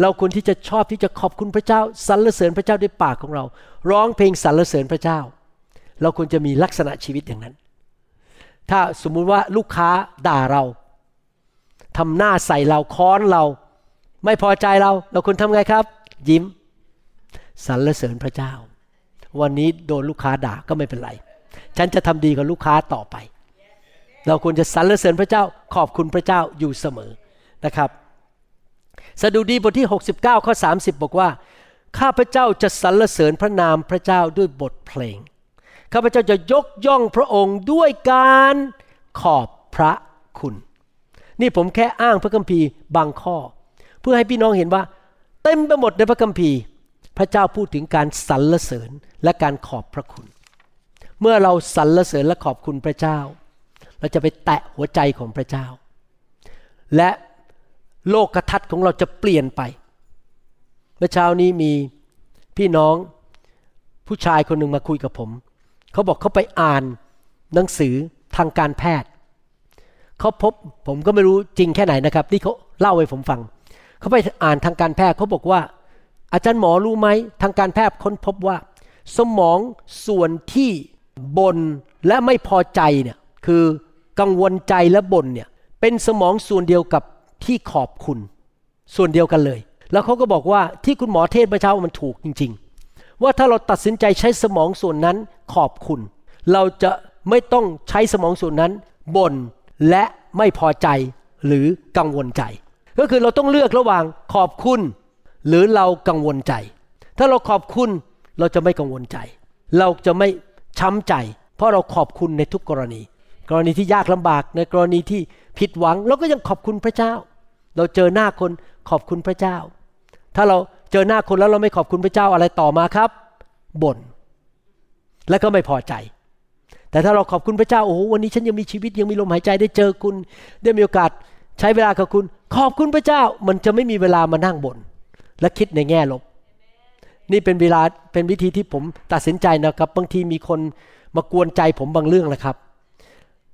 เราควรที่จะชอบที่จะขอบคุณพระเจ้าสรรเสริญพระเจ้าด้วยปากของเรา ร้องเพลงสรรเสริญพระเจ้า เราควรจะมีลักษณะชีวิตอย่างนั้นถ้าสมมุติว่าลูกค้าด่าเรา ทำหน้าใส่เราค้อนเรา ไม่พอใจเรา เราควรทำไงครับ ยิ้มสรรเสริญพระเจ้า วันนี้โดนลูกค้าด่าก็ไม่เป็นไร ฉันจะทำดีกับลูกค้าต่อไป เราควรจะสรรเสริญพระเจ้า ขอบคุณพระเจ้าอยู่เสมอนะครับสดุดีบทที่ 69ข้อ30 บอกว่า ข้าพเจ้าจะสรรเสริญพระนามพระเจ้าด้วยบทเพลง ข้าพเจ้าจะยกย่องพระองค์ด้วยการขอบพระคุณ นี่ผมแค่อ้างพระคัมภีร์บางข้อ เพื่อให้พี่น้องเห็นว่า เต็มไปหมดในพระคัมภีร์ พระเจ้าพูดถึงการสรรเสริญและการขอบพระคุณ เมื่อเราสรรเสริญและขอบคุณพระเจ้า เราจะไปแตะหัวใจของพระเจ้า และโลกทัศน์ของเราจะเปลี่ยนไป เมื่อเช้านี้มีพี่น้องผู้ชายคนหนึ่งมาคุยกับผม เขาบอกเขาไปอ่านหนังสือทางการแพทย์ เขาพบผมก็ไม่รู้จริงแค่ไหนนะครับที่เขาเล่าให้ผมฟัง เขาไปอ่านทางการแพทย์เขาบอกว่า อาจารย์หมอรู้ไหมทางการแพทย์ค้นพบว่า สมองส่วนที่บนและไม่พอใจเนี่ยคือกังวลใจและบ่นเนี่ยเป็นสมองส่วนเดียวกับที่ขอบคุณ ส่วนเดียวกันเลย แล้วเขาก็บอกว่าที่คุณหมอเทศเมื่อเช้ามันถูกจริง ๆ ว่าถ้าเราตัดสินใจใช้สมองส่วนนั้นขอบคุณ เราจะไม่ต้องใช้สมองส่วนนั้นบ่น และไม่พอใจหรือกังวลใจ ก็คือเราต้องเลือกระหว่างขอบคุณ หรือเรากังวลใจ ถ้าเราขอบคุณเราจะไม่กังวลใจ เราจะไม่ช้ำใจ เพราะเราขอบคุณในทุกกรณี กรณีที่ยากลำบากในกรณีที่ผิดหวัง เราก็ยังขอบคุณพระเจ้า เราเจอหน้าคนขอบคุณพระเจ้า ถ้าเราเจอหน้าคนแล้วเราไม่ขอบคุณพระเจ้าอะไรต่อมาครับบ่นและก็ไม่พอใจ แต่ถ้าเราขอบคุณพระเจ้าโอ้โหวันนี้ฉันยังมีชีวิตยังมีลมหายใจได้เจอคุณ ได้มีโอกาสใช้เวลากับคุณ ขอบคุณพระเจ้ามันจะไม่มีเวลามานั่งบน่นและคิดในแง่ลบ นี่เป็นเวลาเป็นวิธีที่ผมตัดสินใจนะครับ บางทีมีคนมากวนใจผมบางเรื่องนะครับ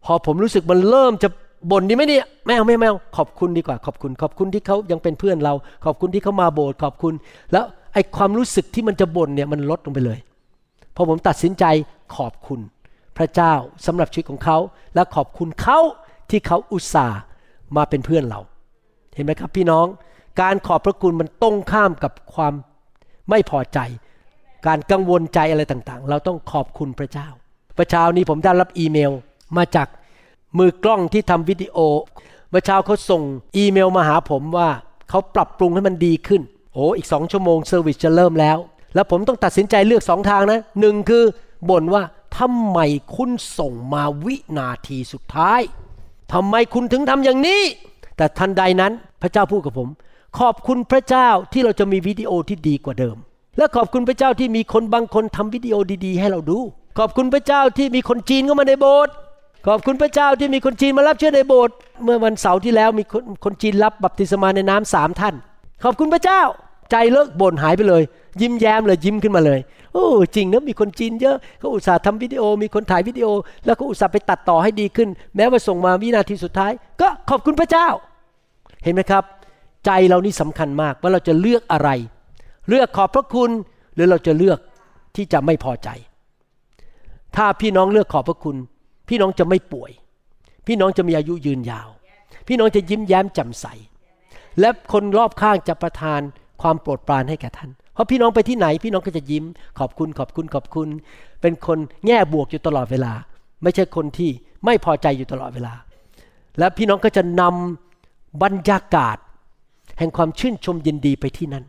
พอผมรู้สึกมันเริ่มจะบ่นดีไหมเนี่ยแมวไม่แมวขอบคุณดีกว่า ขอบคุณ ขอบคุณที่เขายังเป็นเพื่อนเรา ขอบคุณที่เขามาโบสถ์ขอบคุณ แล้วไอความรู้สึกที่มันจะบ่นเนี่ยมันลดลงไปเลยพอผมตัดสินใจขอบคุณ พระเจ้าสำหรับชีวิตของเขา และขอบคุณเขาที่เขาอุตส่าห์มาเป็นเพื่อนเรา เห็นไหมครับพี่น้องการขอบพระคุณมันตรงข้ามกับความไม่พอใจ การกังวลใจอะไรต่างๆ เราต้องขอบคุณพระเจ้าประเช้านี้ผมได้รับอีเมลมาจากมือกล้องที่ทำวิดีโอเมื่อเช้าเขาส่งอีเมลมาหาผมว่าเขาปรับปรุงให้มันดีขึ้น โอ้อีกสองชั่วโมง service จะเริ่มแล้ว แล้วผมต้องตัดสินใจเลือกสองทางนะหนึ่งคือบ่นว่า ทำไมคุณส่งมาวินาทีสุดท้ายทำไมคุณถึงทำอย่างนี้ แต่ทันใดนั้นพระเจ้าพูดกับผม ขอบคุณพระเจ้าที่เราจะมีวิดีโอที่ดีกว่าเดิม และขอบคุณพระเจ้าที่มีคนบางคนทำวิดีโอดีๆ ให้เราดู ขอบคุณพระเจ้าที่มีคนจีนเข้ามาในโบสถ์ขอบคุณพระเจ้าที่มีคนจีนมารับเชื่อในโบสถ์เมื่อวันเสาร์ที่แล้วมีคนคนจีนรับบัพติศมาในน้ำสามท่าน ขอบคุณพระเจ้า ใจเลิกบ่นหายไปเลย ยิ้มแย้มเลยยิ้มขึ้นมาเลยโอ้จริงนะมีคนจีนเยอะเขาอุตส่าห์ทำวิดีโอ มีคนถ่ายวิดีโอ แล้วก็อุตส่าห์ไปตัดต่อให้ดีขึ้น แม้ว่าส่งมาวินาทีสุดท้าย ก็ขอบคุณพระเจ้า เห็นไหมครับ ใจเรานี่สำคัญมากว่าเราจะเลือกอะไร เลือกขอบพระคุณหรือเราจะเลือกที่จะไม่พอใจ ถ้าพี่น้องเลือกขอบพระคุณ พี่น้องจะไม่ป่วย พี่น้องจะมีอายุยืนยาว พี่น้องจะยิ้มแย้มแจ่มใส และคนรอบข้างจะประทาน ความโปรดปรานให้แก่ท่าน เพราะพี่น้องไปที่ไหนพี่น้องก็จะยิ้ม ขอบคุณขอบคุณขอบคุณ เป็นคนแง่บวกอยู่ตลอดเวลา ไม่ใช่คนที่ไม่พอใจอยู่ตลอดเวลา และพี่น้องก็จะนำบรรยากาศ แห่งความชื่นชมยินดีไปที่นั่น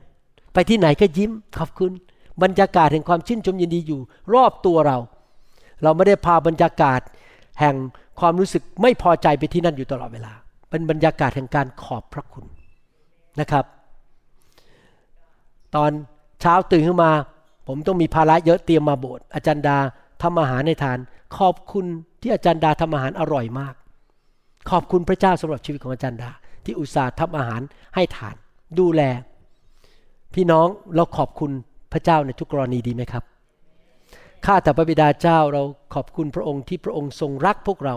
ไปที่ไหนก็ยิ้มขอบคุณ บรรยากาศแห่งความชื่นชมยินดีอยู่ รอบตัวเรา เราไม่ได้พาบรรยากาศ แห่งความรู้สึกไม่พอใจไปที่นั่นอยู่ตลอดเวลา เป็นบรรยากาศแห่งการขอบพระคุณนะครับ ตอนเช้าตื่นขึ้นมา ผมต้องมีภาระเยอะเตรียมมาโบสถ์อาจารย์ดาทำอาหารในทาน ขอบคุณที่อาจารย์ดาทำอาหารอร่อยมาก ขอบคุณพระเจ้าสำหรับชีวิตของอาจารย์ดา ที่อุตส่าห์ทำอาหารให้ทาน ดูแล พี่น้องเราขอบคุณพระเจ้าในทุกกรณีดีไหมครับข้าแต่พระบิดาเจ้าเราขอบคุณพระองค์ที่พระองค์ทรงรักพวกเรา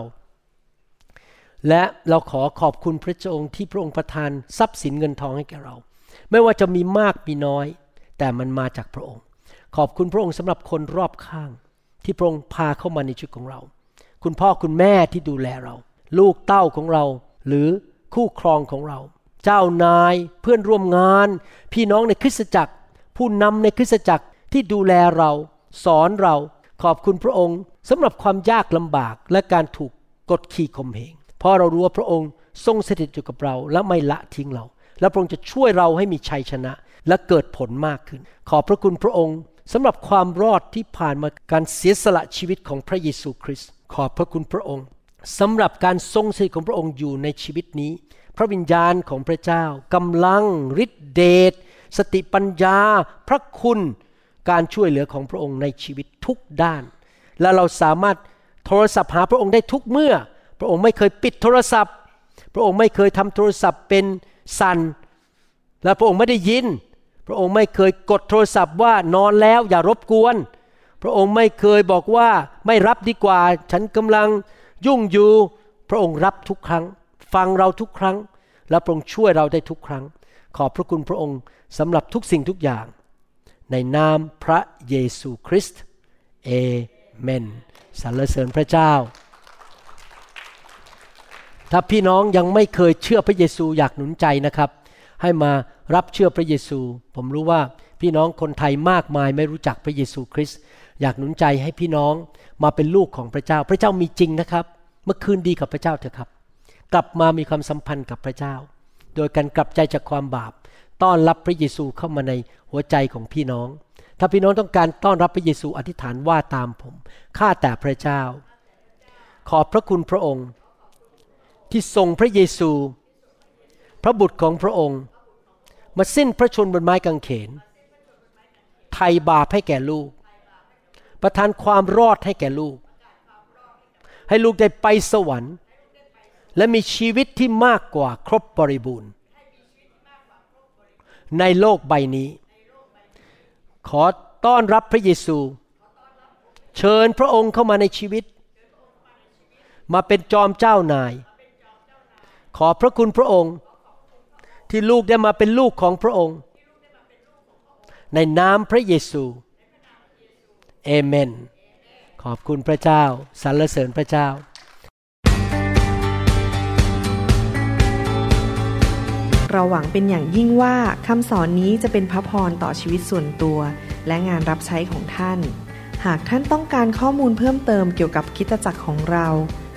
และเราขอขอบคุณพระเจ้าองค์ที่พระองค์ประทานทรัพย์สินเงินทองให้แก่เรา ไม่ว่าจะมีมากมีน้อย แต่มันมาจากพระองค์ ขอบคุณพระองค์สำหรับคนรอบข้าง ที่พระองค์พาเข้ามาในชีวิตของเรา คุณพ่อคุณแม่ที่ดูแลเรา ลูกเต้าของเรา หรือคู่ครองของเรา เจ้านายเพื่อนร่วมงาน พี่น้องในคริสตจักร ผู้นำในคริสตจักรที่ดูแลเรา สอนเรา ขอบคุณพระองค์สำหรับความยากลำบากและการถูกกดขี่ข่มเหงเพราะเรารู้ว่าพระองค์ทรงสถิตอยู่กับเราและไม่ละทิ้งเรา และพระองค์จะช่วยเราให้มีชัยชนะและเกิดผลมากขึ้น ขอบพระคุณพระองค์สำหรับความรอดที่ผ่านมาการเสียสละชีวิตของพระเยซูคริสต์ขอบพระคุณพระองค์สำหรับการทรงสถิตของพระองค์อยู่ในชีวิตนี้ พระวิญญาณของพระเจ้ากำลังฤทธิเดชสติปัญญา พระคุณการช่วยเหลือของพระองค์ในชีวิตทุกด้าน และเราสามารถโทรศัพท์หาพระองค์ได้ทุกเมื่อ พระองค์ไม่เคยปิดโทรศัพท์ พระองค์ไม่เคยทำโทรศัพท์เป็น สันและพระองค์ไม่ได้ยิน พระองค์ไม่เคยกดโทรศัพท์ว่านอนแล้วอย่ารบกวน พระองค์ไม่เคยบอกว่าไม่รับดีกว่า ฉันกำลังยุ่งอยู่ พระองค์รับทุกครั้ง ฟังเราทุกครั้ง และพระองค์ช่วยเราได้ทุกครั้ง ขอบพระคุณพระองค์สำหรับทุกสิ่งทุกอย่าง ในนามพระเยซูคริสต์เอเมนสรรเสริญพระเจ้า ถ้าพี่น้องยังไม่เคยเชื่อพระเยซูอยากหนุนใจนะครับ ให้มารับเชื่อพระเยซู ผมรู้ว่าพี่น้องคนไทยมากมายไม่รู้จักพระเยซูคริสต์อยากหนุนใจให้พี่น้องมาเป็นลูกของพระเจ้า พระเจ้ามีจริงนะครับ เมื่อคืนดีกับพระเจ้าเถอะครับ กลับมามีความสัมพันธ์กับพระเจ้า โดยการกลับใจจากความบาป ต้อนรับพระเยซูเข้ามาในหัวใจของพี่น้อง ถ้าพี่น้องต้องการต้อนรับพระเยซูอธิษฐานว่าตามผมข้าแต่พระเจ้า ขอบพระคุณพระองค์ ที่ทรงพระเยซู พระบุตรของพระองค์ มาสิ้นพระชนบนไม้กางเขนไถ่บาปให้แก่ลูก ประทานความรอดให้แก่ลูก ให้ลูกได้ไปสวรรค์ และมีชีวิตที่มากกว่าครบบริบูรณ์ ในโลกใบนี้ ขอต้อนรับพระเยซู เชิญพระองค์เข้ามาในชีวิต มาเป็นจอมเจ้านาย ขอพระคุณพระองค์ ที่ลูกได้มาเป็นลูกของพระองค์ ในนามพระเยซูเอเมน ขอบคุณพระเจ้าสรรเสริญพระเจ้าเราหวังเป็นอย่างยิ่งว่าคำสอนนี้จะเป็นพระพรต่อชีวิตส่วนตัว และงานรับใช้ของท่าน หากท่านต้องการข้อมูลเพิ่มเติมเกี่ยวกับคริดจักรของเรา